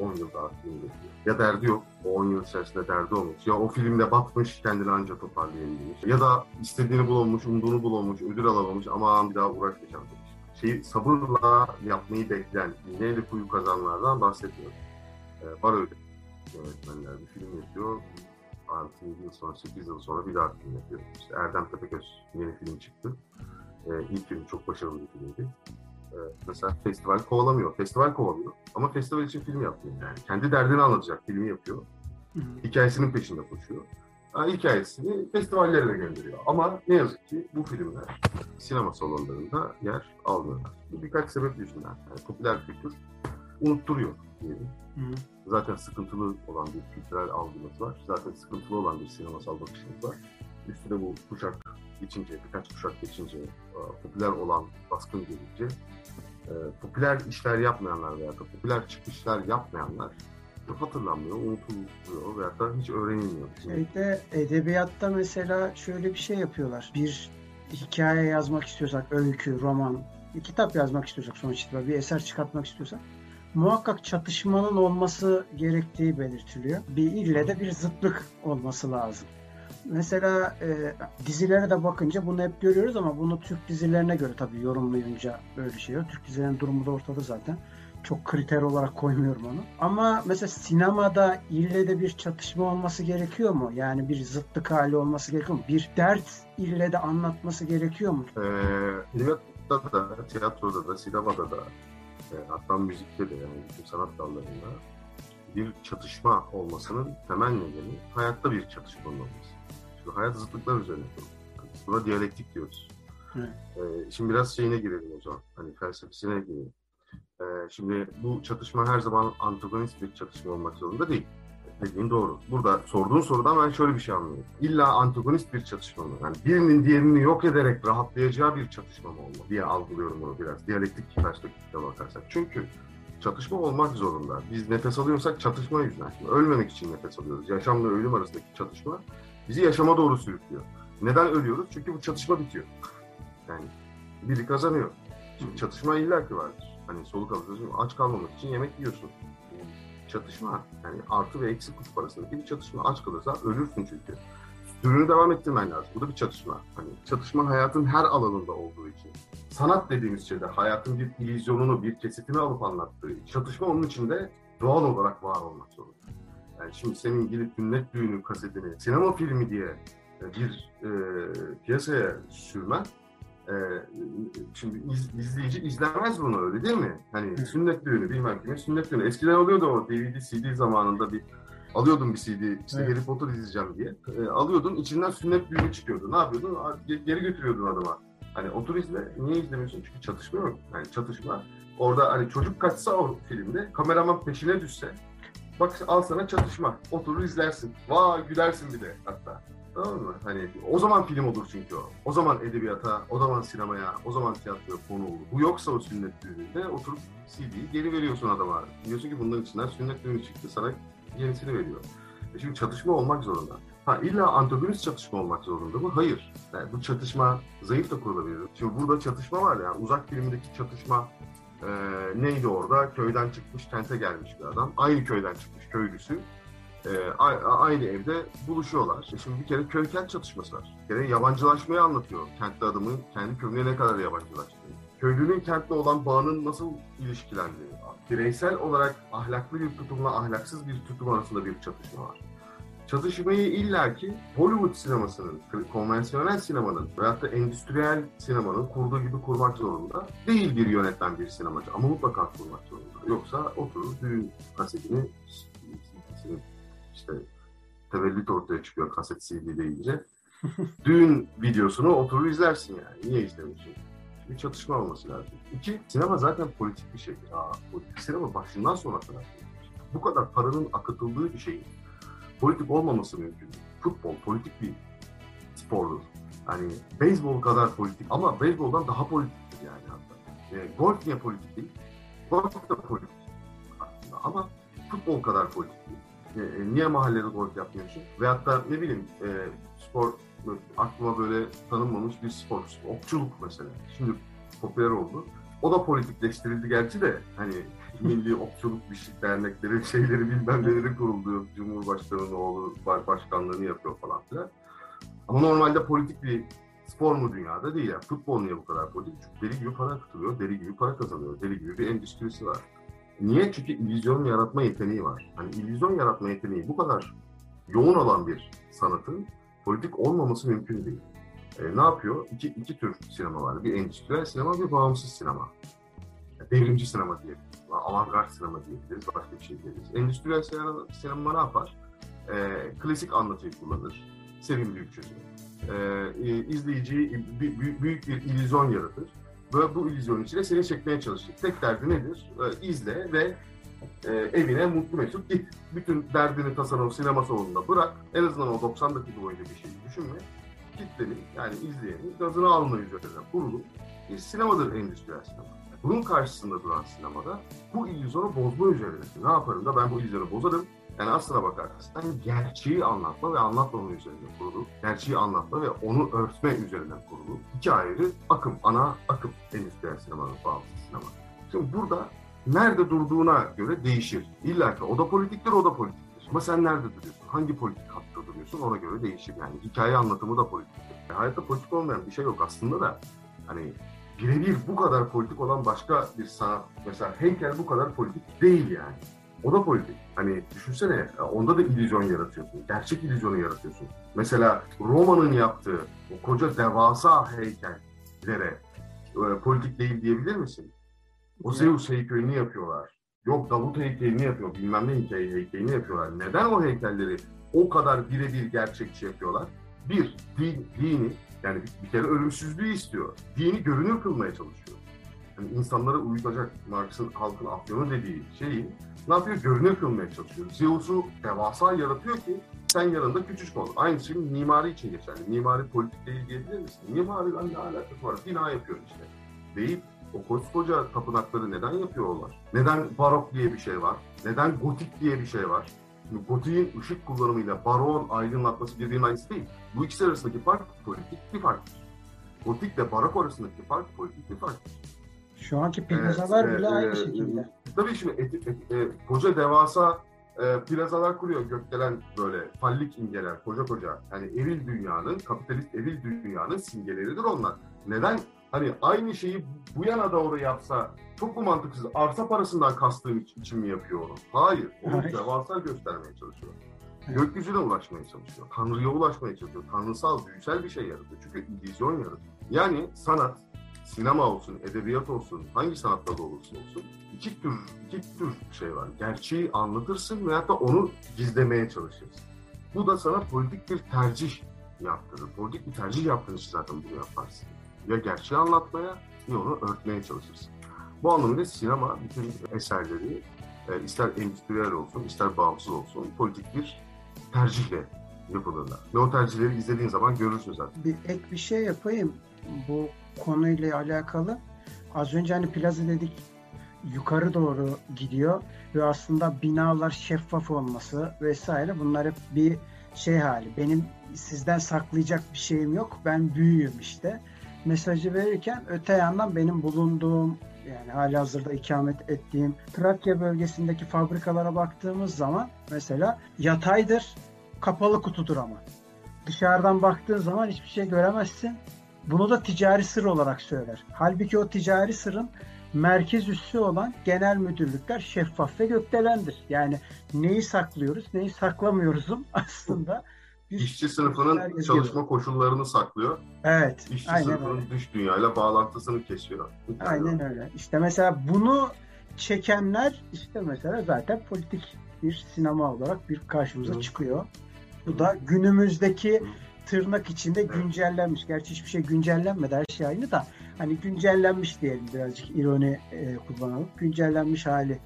10 yıl daha film üretiyor. Ya derdi yok, o 10 yıl içerisinde derdi olmuş. Ya o filmde batmış, kendini anca toparlayabilmiş. Ya da istediğini bulamamış, umduğunu bulamamış, ödül alamamış ama bir daha uğraşmayacağım demiş. Şeyi sabırla yapmayı bekleyen, iğneyle kuyu kazanlardan bahsetmiyorum. Ee, var öyle yönetmenler bir film yapıyor, 6 yıl sonra, 8 yıl sonra bir daha film yapıyor. İşte Erdem Tepeköz yeni film çıktı. Ee, ilk film çok başarılı bir filmdi. Ee, mesela festival kovalamıyor. Festival kovalıyor. Ama festival için film yapmıyor yani. Kendi derdini anlatacak filmi yapıyor. Hı hı. Hikayesinin peşinde koşuyor. Yani hikayesini festivallere gönderiyor. Ama ne yazık ki bu filmler sinema salonlarında yer almıyorlar. Bu birkaç sebep yüzünden. Yani popüler kültür unutturuyor diyelim. Hı hı. Zaten sıkıntılı olan bir kültürel algımız var. Zaten sıkıntılı olan bir sinemasal bakışımız var. Üstüne bu kuşak geçince, birkaç kuşak geçince, e, popüler olan baskın gelince, e, popüler işler yapmayanlar veya da popüler çıkışlar yapmayanlar hatırlanmıyor, unutuluyor veya da hiç öğrenilmiyor. Şeyde edebiyatta mesela şöyle bir şey yapıyorlar. Bir hikaye yazmak istiyorsak, öykü, roman, bir kitap yazmak istiyorsak sonuç itibariyle bir eser çıkartmak istiyorsak muhakkak çatışmanın olması gerektiği belirtiliyor. Bir ille de bir zıtlık olması lazım. Mesela e, dizilere de bakınca bunu hep görüyoruz ama bunu Türk dizilerine göre tabii yorumlayınca böyle şey yok. Türk dizilerinin durumu da ortada zaten. Çok kriter olarak koymuyorum onu. Ama mesela sinemada ille de bir çatışma olması gerekiyor mu? Yani bir zıtlık hali olması gerekiyor mu? Bir dert ille de anlatması gerekiyor mu? Ee, edebiyatta da, tiyatroda da, sinemada da, e, hatta müzikte de yani sanat dallarında bir çatışma olmasının temel nedeni hayatta bir çatışma olması. Şimdi hayat zıtlıklar üzerine kurulu. Buna diyalektik diyoruz. Ee, şimdi biraz şeyine girelim o zaman. Hani felsefesine girelim. Ee, şimdi bu çatışma her zaman antagonist bir çatışma olmak zorunda değil. Dediğin doğru. Burada sorduğun sorudan ben şöyle bir şey anlıyorum. İlla antagonist bir çatışma mı? Yani birinin diğerini yok ederek rahatlayacağı bir çatışma mı olmalı diye algılıyorum bunu biraz. Diyalektik perspektifte bakarsak. Çünkü çatışma olmak zorunda. Biz nefes alıyorsak çatışma yüzünden. Şimdi ölmemek için nefes alıyoruz. Yaşamla ölüm arasındaki çatışma bizi yaşama doğru sürüklüyor. Neden ölüyoruz? Çünkü bu çatışma bitiyor. Yani biri kazanıyor. Şimdi çatışma illaki vardır. Hani soluk alıyorsun, aç kalmamak için yemek yiyorsun. Çatışma, yani artı ve eksi kutup arasındaki bir çatışma. Aç kalırsa ölürsün çünkü. Sürünü devam ettirmen lazım. Bu da bir çatışma. Hani çatışma hayatın her alanında olduğu için. Sanat dediğimiz şeyde hayatın bir illüzyonunu, bir kesitini alıp anlattığı. Çatışma onun içinde doğal olarak var olmak zorunda. Yani şimdi senin gidip sünnet düğünü kasetini sinema filmi diye e, bir e, piyasaya sürmen e, şimdi iz, izleyici izlemez bunu öyle değil mi? Hani sünnet düğünü bilmem kimin sünnet düğünü. Eskiden oluyordu o DVD, CD zamanında bir alıyordun bir CD işte evet. Harry Potter izleyeceğim diye. E, alıyordun içinden sünnet düğünü çıkıyordu. Ne yapıyordun? Geri götürüyordun adama. Hani otur izle. Niye izlemiyorsun? Çünkü çatışma yok. Yani çatışma. Orada hani çocuk kaçsa o filmde kameraman peşine düşse Bak al sana çatışma. Oturur izlersin. Vay gülersin bir de hatta. Tamam mı? Hani o zaman film olur çünkü o. O zaman edebiyata, o zaman sinemaya, o zaman tiyatroya konu olur. Bu yoksa o sünnet düğününde oturup CD'yi geri veriyorsun adama. Diyorsun ki bunların içinden sünnet düğünü çıktı sana yenisini veriyor. E şimdi çatışma olmak zorunda. Ha illa antagonist çatışma olmak zorunda mı? Hayır. Yani bu çatışma zayıf da kurulabilir. Şimdi burada çatışma var ya, uzak filmindeki çatışma e, neydi orada? Köyden çıkmış, kente gelmiş bir adam. Aynı köyden çıkmış köylüsü. E, aynı evde buluşuyorlar. E şimdi bir kere köy-kent çatışması var. Bir kere yabancılaşmayı anlatıyor. Kentli adamın kendi köyüne ne kadar yabancılaştığı. Köylünün kentle olan bağının nasıl ilişkilendiği. Bireysel olarak ahlaklı bir tutumla ahlaksız bir tutum arasında bir çatışma var çatışmayı illaki Hollywood sinemasının, konvansiyonel sinemanın veyahut da endüstriyel sinemanın kurduğu gibi kurmak zorunda değil bir yönetmen bir sinemacı ama mutlaka kurmak zorunda. Yoksa oturur düğün kasetini işte tevellüt ortaya çıkıyor kaset CD deyince. Düğün videosunu oturur izlersin yani. Niye izlemiyorsun? Bir çatışma olması lazım. İki, sinema zaten politik bir şey. Aa, politik sinema başından sona kadar. Bu kadar paranın akıtıldığı bir şey politik olmaması mümkün. Futbol politik bir spordur. Hani beyzbol kadar politik ama beyzboldan daha politiktir yani hatta. E, golf niye politik değil? Golf da politik aslında ama futbol kadar politik değil. E, e, niye mahallede golf yapmıyorsun? Veyahut da ne bileyim e, spor aklıma böyle tanınmamış bir spor. Okçuluk mesela. Şimdi popüler oldu. O da politikleştirildi gerçi de hani milli okçuluk bir şey dernekleri şeyleri bilmem neleri kuruldu. Cumhurbaşkanı'nın oğlu başkanlığını yapıyor falan filan. Ama normalde politik bir spor mu dünyada değil. Yani futbol niye bu kadar politik? Çünkü deli gibi para katılıyor, deli gibi para kazanıyor, deli gibi bir endüstrisi var. Niye? Çünkü illüzyon yaratma yeteneği var. Hani illüzyon yaratma yeteneği bu kadar yoğun olan bir sanatın politik olmaması mümkün değil. E, ne yapıyor? İki, iki tür sinema var. Bir endüstriyel sinema, bir bağımsız sinema. Devrimci sinema diyebiliriz. Avantgard sinema diyebiliriz. Başka bir şey diyebiliriz. Endüstriyel sinema, sinema ne yapar? E, klasik anlatıyı kullanır. Sevim Büyükçözü. E, e, izleyiciyi büyük bir illüzyon yaratır. Ve bu illüzyon içine seni çekmeye çalışır. Tek derdi nedir? E, izle ve e, evine mutlu mesut git. Bütün derdini tasanı sinema salonunda bırak. En azından o 90 dakika boyunca bir şey düşünme. Kitlenin yani izleyenin gazını alma üzerine kurulu bir sinemadır endüstriyel sinema. Bunun karşısında duran sinemada bu illüzyonu bozma üzerine. Ne yaparım da ben bu illüzyonu bozarım. Yani aslına bakarsan gerçeği anlatma ve anlatmama üzerine kurulu. Gerçeği anlatma ve onu örtme üzerine kurulu. İki ayrı akım, ana akım endüstriyel sinemanın bağımsız sinema. Şimdi burada nerede durduğuna göre değişir. İlla ki o da politiktir, o da politiktir. Ama sen nerede duruyorsun? Hangi politik hatta duruyorsun? Ona göre değişir. Yani hikaye anlatımı da politiktir. Yani hayatta politik olmayan bir şey yok aslında da. Hani birebir bu kadar politik olan başka bir sanat, mesela heykel bu kadar politik değil yani. O da politik. Hani düşünsene onda da illüzyon yaratıyorsun. Gerçek illüzyonu yaratıyorsun. Mesela Roma'nın yaptığı o koca devasa heykellere e, politik değil diyebilir misin? O Zeus heykelini yapıyorlar. Yok Davut heykelini yapıyor, bilmem ne hikaye heykelini yapıyorlar. Neden o heykelleri o kadar birebir gerçekçi yapıyorlar? Bir, din, dini, yani bir, kere ölümsüzlüğü istiyor. Dini görünür kılmaya çalışıyor. Yani insanlara uyutacak Marx'ın halkın afyonu dediği şeyi ne yapıyor? Görünür kılmaya çalışıyor. Zeus'u devasa yaratıyor ki sen yanında küçücük ol. Aynı şey mimari için geçerli. Mimari politik değil diyebilir misin? Mimariyle ne alakası var? Bina yapıyor işte. Deyip o koskoca tapınakları neden yapıyorlar? Neden barok diye bir şey var? Neden gotik diye bir şey var? Şimdi gotiğin ışık kullanımıyla baroğun aydınlatması birbirinin aynısı değil. Bu ikisi arasındaki fark politik bir farktır. Gotikle barok arasındaki fark politik bir farktır. Şu anki plazalar evet, bile e, aynı şekilde. Tabii şimdi et, et, et, e, koca devasa e, plazalar kuruyor gökdelen böyle fallik imgeler koca koca. Yani eril dünyanın, kapitalist eril dünyanın simgeleridir onlar. Neden hani aynı şeyi bu yana doğru yapsa çok mu mantıksız? Arsa parasından kastığım için mi yapıyor onu? Hayır. Onu evet. devasa göstermeye çalışıyor. Evet. Gökyüzüne ulaşmaya çalışıyor. Tanrı'ya ulaşmaya çalışıyor. Tanrısal, büyüsel bir şey yaratıyor. Çünkü illüzyon yaratıyor. Yani sanat, sinema olsun, edebiyat olsun, hangi sanatta da olursa olsun iki tür, iki tür şey var. Gerçeği anlatırsın veyahut da onu gizlemeye çalışırsın. Bu da sana politik bir tercih yaptırır. Politik bir tercih yaptığın için zaten bunu yaparsın ya gerçeği anlatmaya ya onu örtmeye çalışırsın. Bu anlamda sinema bütün eserleri e, ister endüstriyel olsun ister bağımsız olsun politik bir tercihle yapılırlar. Ve o tercihleri izlediğin zaman görürsün zaten. Bir ek bir şey yapayım bu konuyla alakalı. Az önce hani plaza dedik yukarı doğru gidiyor ve aslında binalar şeffaf olması vesaire bunlar hep bir şey hali. Benim sizden saklayacak bir şeyim yok. Ben büyüğüm işte mesajı verirken öte yandan benim bulunduğum yani hali hazırda ikamet ettiğim Trakya bölgesindeki fabrikalara baktığımız zaman mesela yataydır, kapalı kutudur ama. Dışarıdan baktığın zaman hiçbir şey göremezsin. Bunu da ticari sır olarak söyler. Halbuki o ticari sırın merkez üssü olan genel müdürlükler şeffaf ve gökdelendir. Yani neyi saklıyoruz, neyi saklamıyoruzun aslında İşçi sınıfının çalışma koşullarını saklıyor. Evet. İşçi aynen sınıfının öyle. dış dünyayla bağlantısını kesiyor. Aynen öyle. İşte mesela bunu çekenler işte mesela zaten politik bir sinema olarak bir karşımıza Hı. çıkıyor. Bu da günümüzdeki Hı. tırnak içinde güncellenmiş. Gerçi hiçbir şey güncellenmedi. Her şey aynı da hani güncellenmiş diyelim birazcık ironi e, kullanalım. Güncellenmiş hali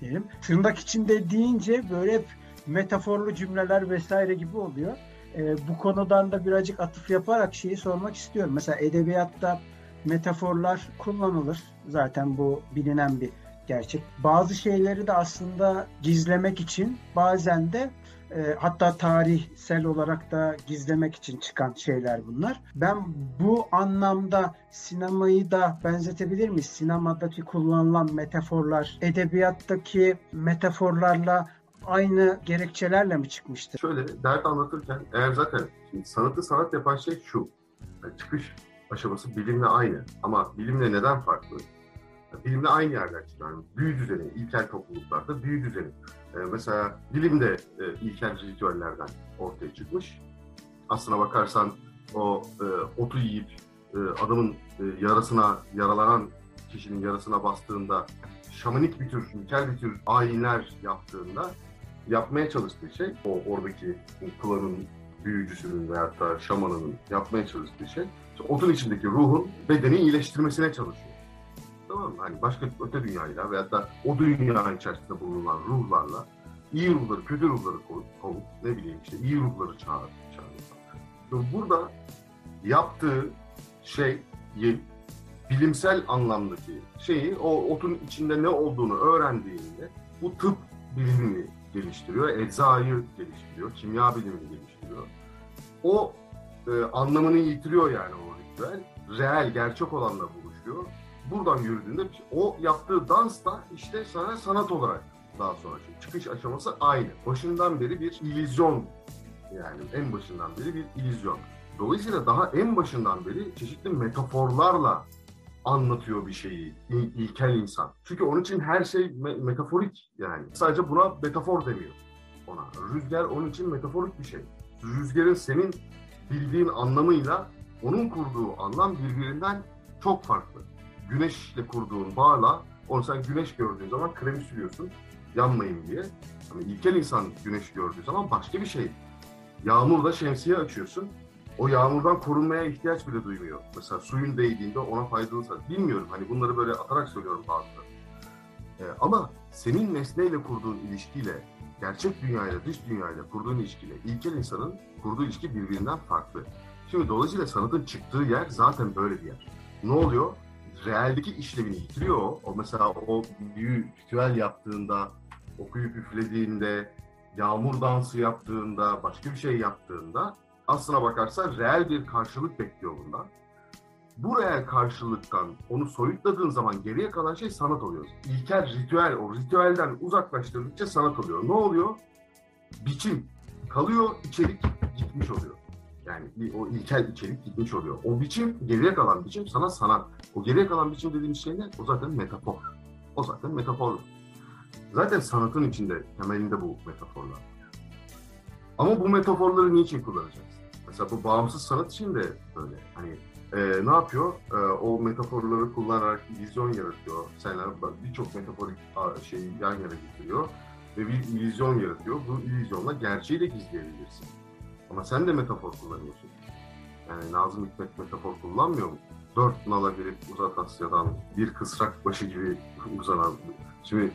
diyelim. Tırnak içinde deyince böyle hep metaforlu cümleler vesaire gibi oluyor. E, bu konudan da birazcık atıf yaparak şeyi sormak istiyorum. Mesela edebiyatta metaforlar kullanılır. Zaten bu bilinen bir gerçek. Bazı şeyleri de aslında gizlemek için bazen de e, hatta tarihsel olarak da gizlemek için çıkan şeyler bunlar. Ben bu anlamda sinemayı da benzetebilir miyiz? Sinemadaki kullanılan metaforlar edebiyattaki metaforlarla aynı gerekçelerle mi çıkmıştır? Şöyle dert anlatırken eğer zaten sanatı sanat yapan şey şu. Yani çıkış aşaması bilimle aynı ama bilimle neden farklı? bilimle aynı yerden çıkıyor. Yani büyü düzeni, ilkel topluluklarda büyü düzeni. Ee, mesela bilim de e, ilkel ritüellerden ortaya çıkmış. Aslına bakarsan o e, otu yiyip e, adamın e, yarasına, yaralanan kişinin yarasına bastığında şamanik bir tür, ilkel bir tür ayinler yaptığında yapmaya çalıştığı şey, o oradaki klanın büyücüsünün veyahut da şamanının yapmaya çalıştığı şey, işte otun içindeki ruhun bedeni iyileştirmesine çalışıyor. Tamam mı? Hani başka öte dünyayla veyahut da o dünyanın içerisinde bulunan ruhlarla iyi ruhları, kötü ruhları kovup ne bileyim işte iyi ruhları çağır, çağırıyor. Burada yaptığı şey bilimsel anlamdaki şeyi o otun içinde ne olduğunu öğrendiğinde bu tıp bilimini geliştiriyor, eczayı geliştiriyor, kimya bilimini geliştiriyor. O e, anlamını yitiriyor yani o ritüel. Reel, gerçek olanla buluşuyor buradan yürüdüğünde o yaptığı dans da işte sana sanat olarak daha sonra çıkış aşaması aynı. Başından beri bir illüzyon yani en başından beri bir illüzyon. Dolayısıyla daha en başından beri çeşitli metaforlarla anlatıyor bir şeyi il, ilkel insan. Çünkü onun için her şey me- metaforik yani. Sadece buna metafor demiyor ona. Rüzgar onun için metaforik bir şey. Rüzgarın senin bildiğin anlamıyla onun kurduğu anlam birbirinden çok farklı güneşle kurduğun bağla onu sen güneş gördüğün zaman kremi sürüyorsun yanmayın diye. Ama ilkel insan güneş gördüğü zaman başka bir şey. Yağmurda şemsiye açıyorsun. O yağmurdan korunmaya ihtiyaç bile duymuyor. Mesela suyun değdiğinde ona faydalı Bilmiyorum hani bunları böyle atarak söylüyorum bazıları. Ee, ama senin nesneyle kurduğun ilişkiyle, gerçek dünyayla, dış dünyayla kurduğun ilişkiyle ilkel insanın kurduğu ilişki birbirinden farklı. Şimdi dolayısıyla sanatın çıktığı yer zaten böyle bir yer. Ne oluyor? realdeki işlevini yitiriyor o. o mesela o büyü ritüel yaptığında, okuyup üflediğinde, yağmur dansı yaptığında, başka bir şey yaptığında aslına bakarsan reel bir karşılık bekliyor bundan. Bu reel karşılıktan onu soyutladığın zaman geriye kalan şey sanat oluyor. İlkel ritüel, o ritüelden uzaklaştırdıkça sanat oluyor. Ne oluyor? Biçim kalıyor, içerik gitmiş oluyor. Yani o ilkel içerik gitmiş oluyor. O biçim, geriye kalan biçim sana sanat. O geriye kalan biçim dediğimiz şey ne? O zaten metafor. O zaten metafor. Zaten sanatın içinde, temelinde bu metaforlar. Ama bu metaforları niçin kullanacağız? Mesela bu bağımsız sanat için de böyle. Hani e, ne yapıyor? E, o metaforları kullanarak vizyon yaratıyor. Senler birçok metaforik şeyi yan yana getiriyor ve bir illüzyon yaratıyor. Bu illüzyonla gerçeği de gizleyebilirsin. Ama sen de metafor kullanıyorsun. Yani Nazım Hikmet metafor kullanmıyor mu? Dört nala girip uzak Asya'dan bir kısrak başı gibi uzanan. Şimdi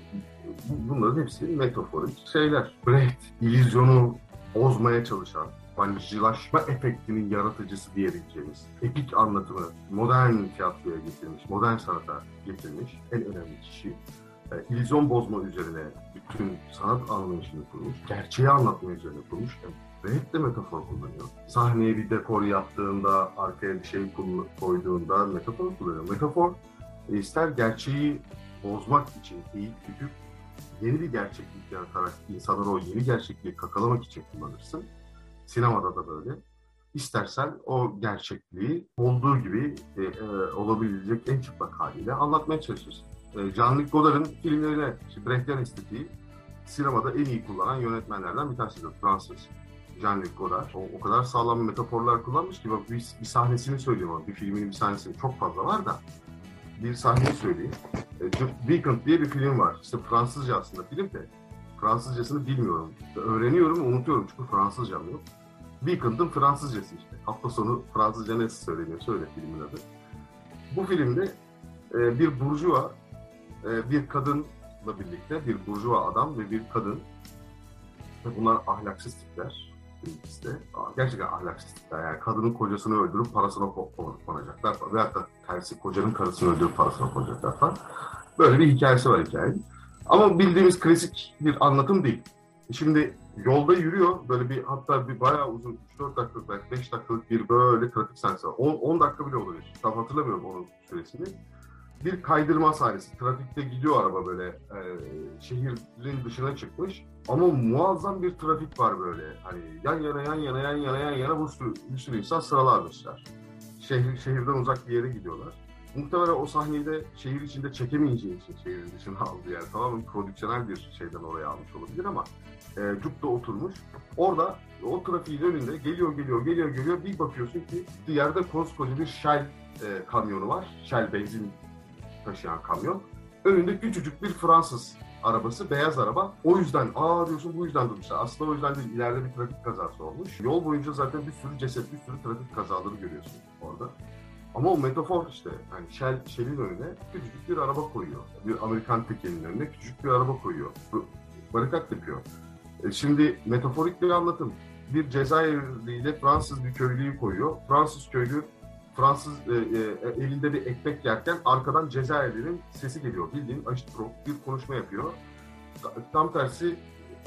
bunların hepsi metaforik şeyler. Brecht, illüzyonu bozmaya çalışan, vancılaşma efektinin yaratıcısı diyebileceğimiz epik anlatımı modern tiyatroya getirmiş, modern sanata getirmiş en önemli kişi. E, illüzyon bozma üzerine bütün sanat anlayışını kurmuş, gerçeği anlatma üzerine kurmuş ve hep de metafor kullanıyor. Sahneye bir dekor yaptığında, arkaya bir şey koyduğunda metafor kullanıyor. Metafor e, ister gerçeği bozmak için eğip büküp yeni bir gerçeklik yaratarak insanları o yeni gerçekliği kakalamak için kullanırsın. Sinemada da böyle. İstersen o gerçekliği olduğu gibi e, e, olabilecek en çıplak haliyle anlatmaya çalışırsın. E, Jean-Luc Godard'ın filmlerine, işte Brechtian estetiği sinemada en iyi kullanan yönetmenlerden bir tanesidir. Fransız. Jean-Luc Godard. O, o kadar sağlam metaforlar kullanmış ki bak bir, bir sahnesini söyleyeyim ama bir filminin bir sahnesini çok fazla var da bir sahneyi söyleyeyim. E, Weekend diye bir film var. İşte Fransızca aslında film de. Fransızcasını bilmiyorum. Öğreniyorum, unutuyorum çünkü Fransızcam yok. Weekend'ın Fransızcası işte. Hafta sonu Fransızca nasıl söyleniyor? Söyle filmin adı. Bu filmde e, bir burjuva, e, bir kadınla birlikte bir burjuva adam ve bir kadın bunlar ahlaksız tipler de. Gerçekten ahlaksız tipler. Yani kadının kocasını öldürüp parasına konacaklar. Veyahut da tersi kocanın karısını öldürüp parasına konacaklar falan. Böyle bir hikayesi var hikayenin. Ama bildiğimiz klasik bir anlatım değil. Şimdi yolda yürüyor böyle bir hatta bir bayağı uzun 3-4 dakikalık belki 5 dakikalık bir böyle trafik sahnesi var. 10, 10 dakika bile olabilir. Tam hatırlamıyorum onun süresini. Bir kaydırma sahnesi. Trafikte gidiyor araba böyle e, şehrin dışına çıkmış. Ama muazzam bir trafik var böyle. Hani yan yana yan yana yan yana yan yana bu sürü, bir sürü insan sıralanmışlar. Şehir, şehirden uzak bir yere gidiyorlar. Muhtemelen o sahneyi de şehir içinde çekemeyeceği için şehrin dışına aldı yani tamamen prodüksiyonel bir şeyden oraya almış olabilir ama e, cukta oturmuş. Orada o trafiğin önünde geliyor geliyor geliyor geliyor bir bakıyorsun ki yerde koskoca bir Shell e, kamyonu var. Shell benzin taşıyan kamyon. Önünde küçücük bir Fransız arabası, beyaz araba. O yüzden, aa diyorsun bu yüzden durmuşlar. Aslında o yüzden değil, ileride bir trafik kazası olmuş. Yol boyunca zaten bir sürü ceset, bir sürü trafik kazaları görüyorsun orada. Ama o metafor işte, yani Shell, Shell'in önüne küçücük bir araba koyuyor. Bir Amerikan tekelinin önüne küçücük bir araba koyuyor. Barikat yapıyor. E şimdi metaforik bir anlatım. Bir Cezayirli ile Fransız bir köylüyü koyuyor. Fransız köylü Fransız e, e, elinde bir ekmek yerken arkadan Cezayirli'nin sesi geliyor. Bildiğin ajitrok bir konuşma yapıyor. Tam tersi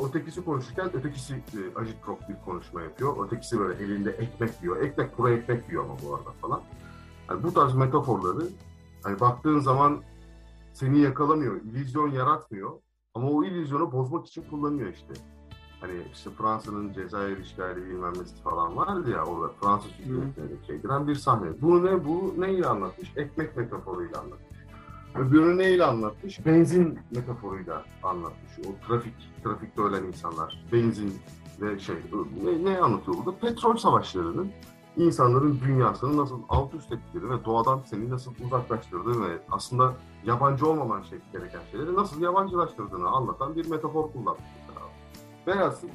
ötekisi konuşurken ötekisi e, ajitrok bir konuşma yapıyor. Ötekisi böyle elinde ekmek yiyor. Ekmek kuru ekmek yiyor ama bu arada falan. Yani bu tarz metaforları hani baktığın zaman seni yakalamıyor, illüzyon yaratmıyor. Ama o illüzyonu bozmak için kullanıyor işte. Hani işte Fransa'nın Cezayir işgali bilmem nesi falan vardı ya orada Fransız hükümetine çekilen bir sahne. Bu ne? Bu neyle anlatmış? Ekmek metaforuyla anlatmış. Öbürünü neyle anlatmış? Benzin metaforuyla anlatmış. O trafik, trafikte ölen insanlar. Benzin ve şey, ne, ne anlatıyor burada? Petrol savaşlarının insanların dünyasını nasıl alt üst ettiğini ve doğadan seni nasıl uzaklaştırdığını ve aslında yabancı olmaman şey, gereken şeyleri nasıl yabancılaştırdığını anlatan bir metafor kullanmış. Velhasıl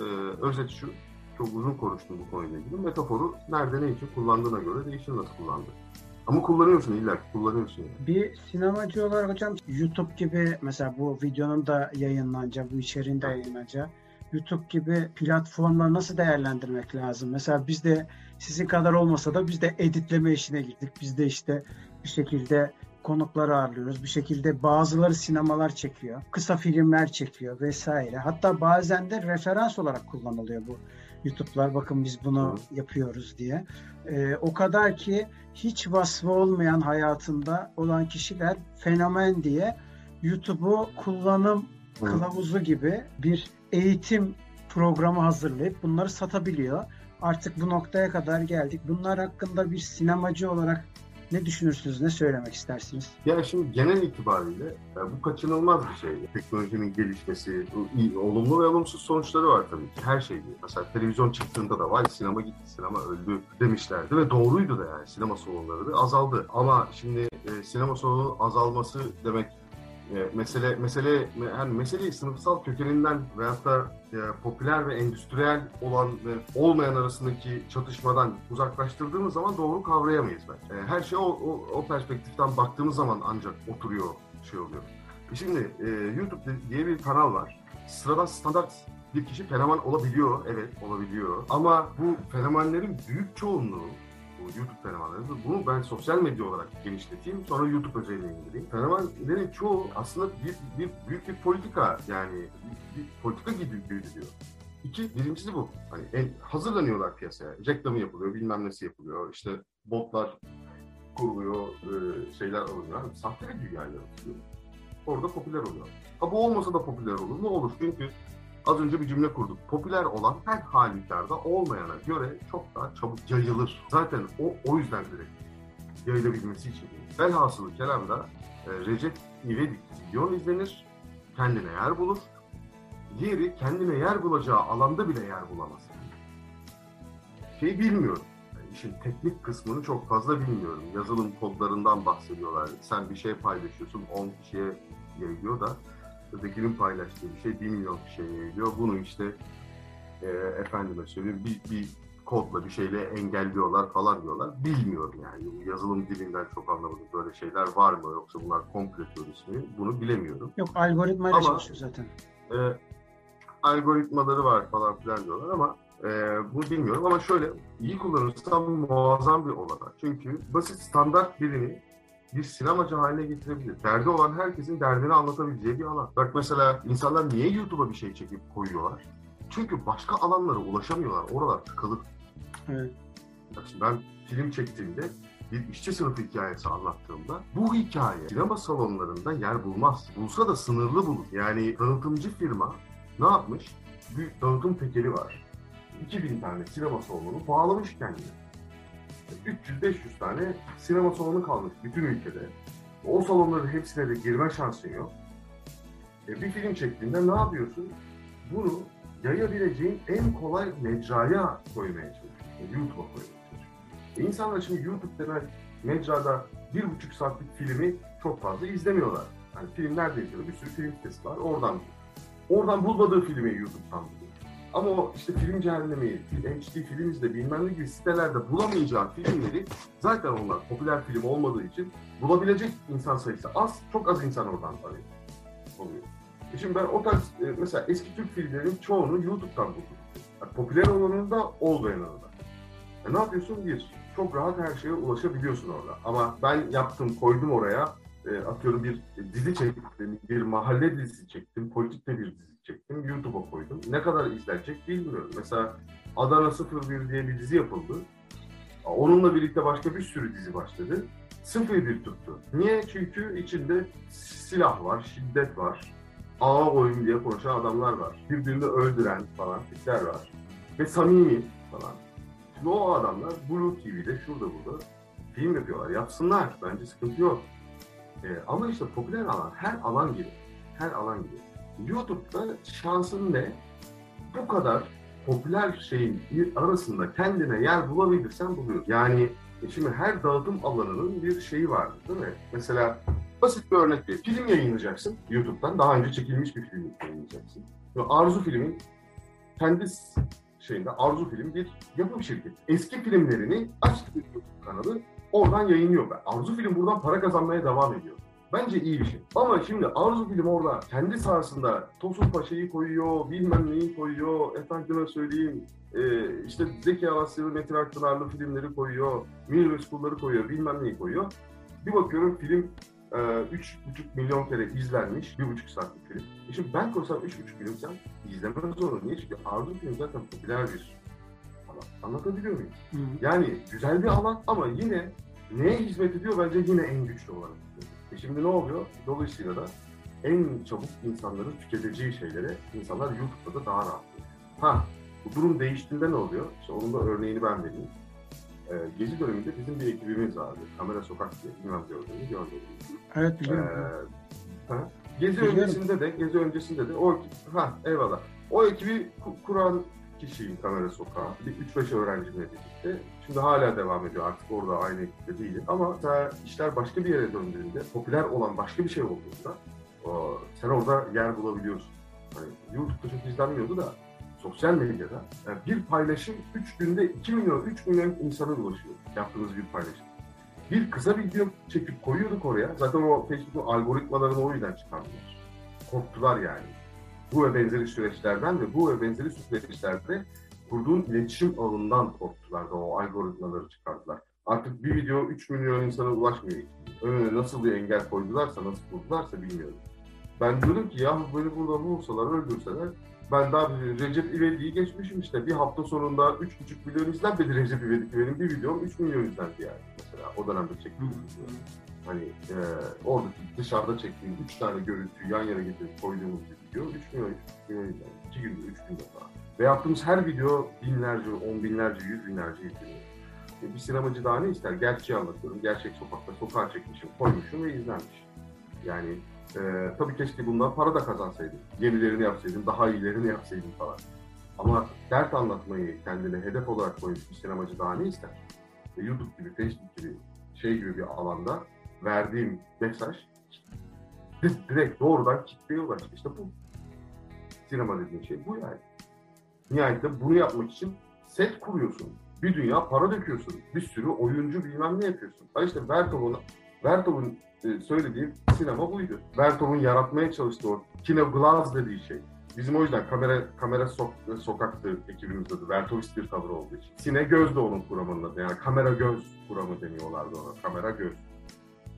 e, özet şu, çok uzun konuştum bu konuyla ilgili. Metaforu nerede ne için kullandığına göre değişir nasıl kullandı. Ama kullanıyorsun illa kullanıyorsun. Yani. Bir sinemacı olarak hocam YouTube gibi mesela bu videonun da yayınlanacağı, bu içeriğin de yayınlanacağı YouTube gibi platformları nasıl değerlendirmek lazım? Mesela biz de sizin kadar olmasa da biz de editleme işine girdik. Biz de işte bir şekilde konukları ağırlıyoruz. Bir şekilde bazıları sinemalar çekiyor. Kısa filmler çekiyor vesaire. Hatta bazen de referans olarak kullanılıyor bu YouTube'lar. Bakın biz bunu yapıyoruz diye. Ee, o kadar ki hiç vasfı olmayan hayatında olan kişiler fenomen diye YouTube'u kullanım kılavuzu gibi bir eğitim programı hazırlayıp bunları satabiliyor. Artık bu noktaya kadar geldik. Bunlar hakkında bir sinemacı olarak ne düşünürsünüz, ne söylemek istersiniz? Ya şimdi genel itibariyle bu kaçınılmaz bir şey. Teknolojinin gelişmesi, olumlu ve olumsuz sonuçları var tabii ki. Her şey. Mesela televizyon çıktığında da vay sinema gitti, sinema öldü demişlerdi ve doğruydu da yani sinema salonları da azaldı. Ama şimdi e, sinema salonu azalması demek e, mesele mesele yani meseleyi sınıfsal kökeninden veyahut da e, popüler ve endüstriyel olan ve olmayan arasındaki çatışmadan uzaklaştırdığımız zaman doğru kavrayamayız ben. E, her şey o, o, o perspektiften baktığımız zaman ancak oturuyor şey oluyor. E, şimdi e, YouTube diye bir kanal var. Sıradan standart bir kişi fenomen olabiliyor, evet olabiliyor. Ama bu fenomenlerin büyük çoğunluğu bu YouTube fenomenleri. Bunu ben sosyal medya olarak genişleteyim, sonra YouTube özeline indireyim. Fenomenlerin çoğu aslında bir, bir büyük bir politika yani bir, bir politika gibi görülüyor. İki, birincisi bu. Hani en, hazırlanıyorlar piyasaya. Reklamı yapılıyor, bilmem nesi yapılıyor. İşte botlar kuruluyor, e, şeyler alınıyor. Sahte bir dünya yaratılıyor. Orada popüler oluyor. Ha bu olmasa da popüler olur. Ne olur? Çünkü Az önce bir cümle kurduk. Popüler olan her halükarda olmayana göre çok daha çabuk yayılır. Zaten o o yüzden direkt yayılabilmesi için. Velhasılı kelamda e, Recep İvedik video izlenir, kendine yer bulur. Diğeri kendine yer bulacağı alanda bile yer bulamaz. Şey bilmiyorum. Yani işin teknik kısmını çok fazla bilmiyorum. Yazılım kodlarından bahsediyorlar. Sen bir şey paylaşıyorsun, 10 kişiye yayılıyor da ötekinin paylaştığı bir şey 1 milyon kişiye yayılıyor. Bunu işte e, efendime söyleyeyim bir, bir kodla bir şeyle engelliyorlar falan diyorlar. Bilmiyorum yani. Yazılım dilinden çok anlamadım. Böyle şeyler var mı yoksa bunlar komple teorisi mi? Bunu bilemiyorum. Yok algoritmayla Ama- çalışıyor zaten. E, algoritmaları var falan filan diyorlar ama e, bunu bilmiyorum ama şöyle iyi kullanırsam muazzam bir olanak. Çünkü basit standart birini bir sinemacı haline getirebilir. Derdi olan herkesin derdini anlatabileceği bir alan. Bak mesela insanlar niye YouTube'a bir şey çekip koyuyorlar? Çünkü başka alanlara ulaşamıyorlar. Oralar tıkalı. Evet. Bak şimdi ben film çektiğimde bir işçi sınıfı hikayesi anlattığımda bu hikaye sinema salonlarında yer bulmaz. Bulsa da sınırlı bulur. Yani tanıtımcı firma ne yapmış? Bir dağıtım tekeli var. 2000 tane sinema salonu bağlamış kendine. 300-500 tane sinema salonu kalmış bütün ülkede. O salonların hepsine de girme şansın yok. E, bir film çektiğinde ne yapıyorsun? Bunu yayabileceğin en kolay mecraya koymaya çalışıyorsun. YouTube'a koymaya çalışıyorsun. E, insanlar şimdi YouTube denen mecrada bir buçuk saatlik filmi çok fazla izlemiyorlar. Yani film nerede izliyor? Bir sürü film sitesi var. Oradan Oradan bulmadığı filmi YouTube'dan buluyor. Ama o işte film cehennemi, HD film izle bilmem ne gibi sitelerde bulamayacağı filmleri zaten onlar popüler film olmadığı için bulabilecek insan sayısı az, çok az insan oradan arıyor. Oluyor. E şimdi ben o tarz e, mesela eski Türk filmlerinin çoğunu YouTube'dan buldum. Yani popüler olanını da olmayanını da. E ne yapıyorsun? Bir, çok rahat her şeye ulaşabiliyorsun orada. Ama ben yaptım, koydum oraya, e, atıyorum bir dizi çektim, bir mahalle dizisi çektim, politikte bir dizi çektim, YouTube'a koydum. Ne kadar izlenecek bilmiyorum. Mesela Adana 01 diye bir dizi yapıldı. Onunla birlikte başka bir sürü dizi başladı. 01 tuttu. Niye? Çünkü içinde silah var, şiddet var. Ağa oyun diye konuşan adamlar var. Birbirini öldüren falan tipler var. Ve samimi falan. Şimdi o adamlar Blue TV'de şurada burada film yapıyorlar. Yapsınlar. Bence sıkıntı yok. Ee, ama işte popüler alan, her alan gibi. Her alan gibi. YouTube'da şansın ne? Bu kadar popüler şeyin arasında kendine yer bulabilirsen buluyor. Yani e şimdi her dağıtım alanının bir şeyi var değil mi? Mesela basit bir örnek ver. Film yayınlayacaksın YouTube'dan. Daha önce çekilmiş bir film yayınlayacaksın. Ve Arzu Film'in kendi şeyinde Arzu Film bir yapım şirketi. Eski filmlerini açtı bir YouTube kanalı oradan yayınlıyor. Arzu Film buradan para kazanmaya devam ediyor. Bence iyi bir şey. Ama şimdi Arzu Film orada kendi sahasında Tosun Paşa'yı koyuyor, bilmem neyi koyuyor, efendime söyleyeyim e, işte Zeki Alasyalı, Metin Akpınarlı filmleri koyuyor, Münir Özkulları koyuyor, bilmem neyi koyuyor. Bir bakıyorum film e, 3,5 milyon kere izlenmiş, 1,5 saatlik film. E şimdi ben koysam 3,5 milyon sen izlemez zorunda. Niye? Çünkü Arzu Film zaten popüler bir alan. Anlatabiliyor muyum? Hı. Yani güzel bir alan ama yine neye hizmet ediyor bence yine en güçlü olarak. E şimdi ne oluyor? Dolayısıyla da en çabuk insanların tüketeceği şeylere insanlar YouTube'da da daha rahat. Ha, bu durum değiştiğinde ne oluyor? İşte onun da örneğini ben vereyim. Ee, Gezi döneminde bizim bir ekibimiz vardı. Kamera Sokak diye, bilmem gördüğünü görmedim. Evet Ee, biliyorum. ha, Gezi Biliyorum. öncesinde de, Gezi öncesinde de o ha eyvallah. O ekibi ku- kuran kişiyim Kamera Sokağı. Bir 3-5 öğrencimle birlikte. Şimdi hala devam ediyor artık orada aynı ekipte değilim. Ama işler başka bir yere döndüğünde, popüler olan başka bir şey olduğunda sen orada yer bulabiliyorsun. Hani YouTube'da çok izlenmiyordu da sosyal medyada bir paylaşım 3 günde 2 milyon, 3 milyon insana ulaşıyor yaptığınız bir paylaşım. Bir kısa video çekip koyuyorduk oraya. Zaten o Facebook'un algoritmalarını o yüzden çıkardılar. Korktular yani. Bu ve benzeri süreçlerden ve bu ve benzeri süreçlerde kurduğun iletişim ağından korktular da o algoritmaları çıkardılar. Artık bir video 3 milyon insana ulaşmıyor. Önüne nasıl bir engel koydularsa, nasıl kurdularsa bilmiyorum. Ben diyorum ki ya beni burada bulsalar, öldürseler ben daha Recep İvedik'i geçmişim işte. Bir hafta sonunda 3,5 milyon izlenmedi Recep İvedik. Benim bir videom 3 milyon izlendi yani mesela o dönemde çektiğim video. Hani e, oradaki dışarıda çektiğim 3 tane görüntüyü yan yana getirip koyduğumuz bir video 3 milyon, 3 milyon izlendi. 2 günde, 3 günde falan. Ve yaptığımız her video binlerce, on binlerce, yüz binlerce izleniyor. E, bir sinemacı daha ne ister? Gerçeği anlatıyorum. Gerçek sokakta, sokağa çekmişim, koymuşum ve izlenmiş. Yani e, tabii keşke bundan para da kazansaydım. Yenilerini yapsaydım, daha iyilerini yapsaydım falan. Ama dert anlatmayı kendine hedef olarak koymuş bir sinemacı daha ne ister? E, YouTube gibi, Facebook gibi şey gibi bir alanda verdiğim mesaj direkt doğrudan kitleye ulaştı. İşte bu. Sinema dediğin şey bu yani. Nihayetinde bunu yapmak için set kuruyorsun. Bir dünya para döküyorsun. Bir sürü oyuncu bilmem ne yapıyorsun. Ha işte Vertov'un Vertov'un e, söylediği sinema buydu. Vertov'un yaratmaya çalıştığı o kino glass dediği şey. Bizim o yüzden kamera kamera sok, sokaktı ekibimizde adı. Vertovist bir tavır olduğu için. Sine göz de onun kuramının. Yani kamera göz kuramı deniyorlardı ona. Kamera göz.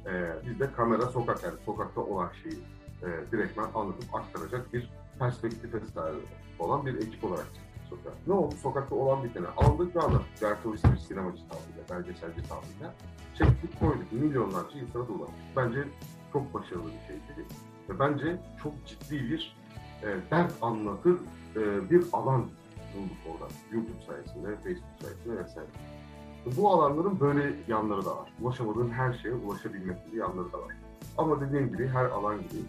Ee, biz de kamera sokak yani sokakta olan şeyi e, direktmen anlatıp aktaracak bir perspektife sahip olan bir ekip olarak çıktık sokağa. Ne oldu? Sokakta olan biteni aldık ve anlattık. Vertovist bir sinemacı tavrıyla, belgeselci tavrıyla. Çektik koyduk. Milyonlarca insana dolaştık. Bence çok başarılı bir şeydi. Ve bence çok ciddi bir e, dert anlatır e, bir alan bulduk orada. YouTube sayesinde, Facebook sayesinde vesaire. Bu alanların böyle yanları da var. Ulaşamadığın her şeye ulaşabilmek gibi yanları da var. Ama dediğim gibi her alan gibi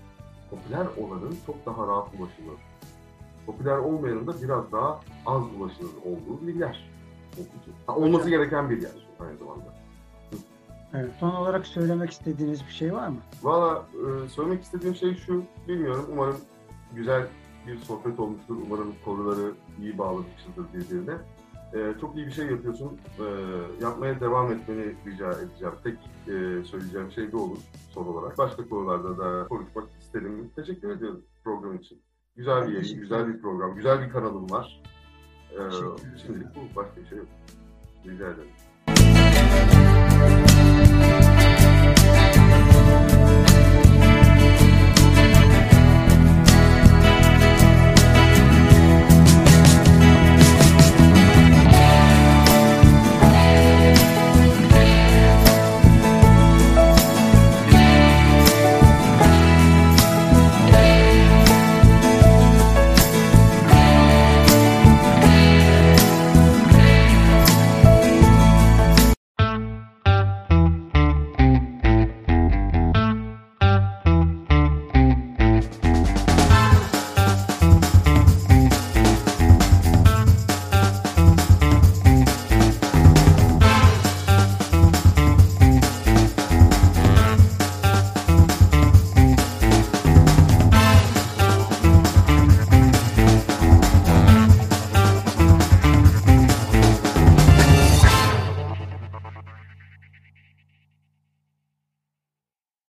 popüler olanın çok daha rahat ulaşılır. Popüler olmayanın da biraz daha az ulaşılır olduğu bir yer. Ha, olması gereken bir yer aynı zamanda. Evet, son olarak söylemek istediğiniz bir şey var mı? Valla e, söylemek istediğim şey şu, bilmiyorum. Umarım güzel bir sohbet olmuştur. Umarım konuları iyi bağlamışızdır birbirine. E, çok iyi bir şey yapıyorsun. E, yapmaya devam etmeni rica edeceğim. Tek e, söyleyeceğim şey de olur son olarak. Başka konularda da konuşmak isterim. Teşekkür ediyorum program için. Güzel bir yayın, güzel bir program, güzel bir kanalım var. E, ederim. şimdilik bu. Başka bir şey yok. Rica ederim.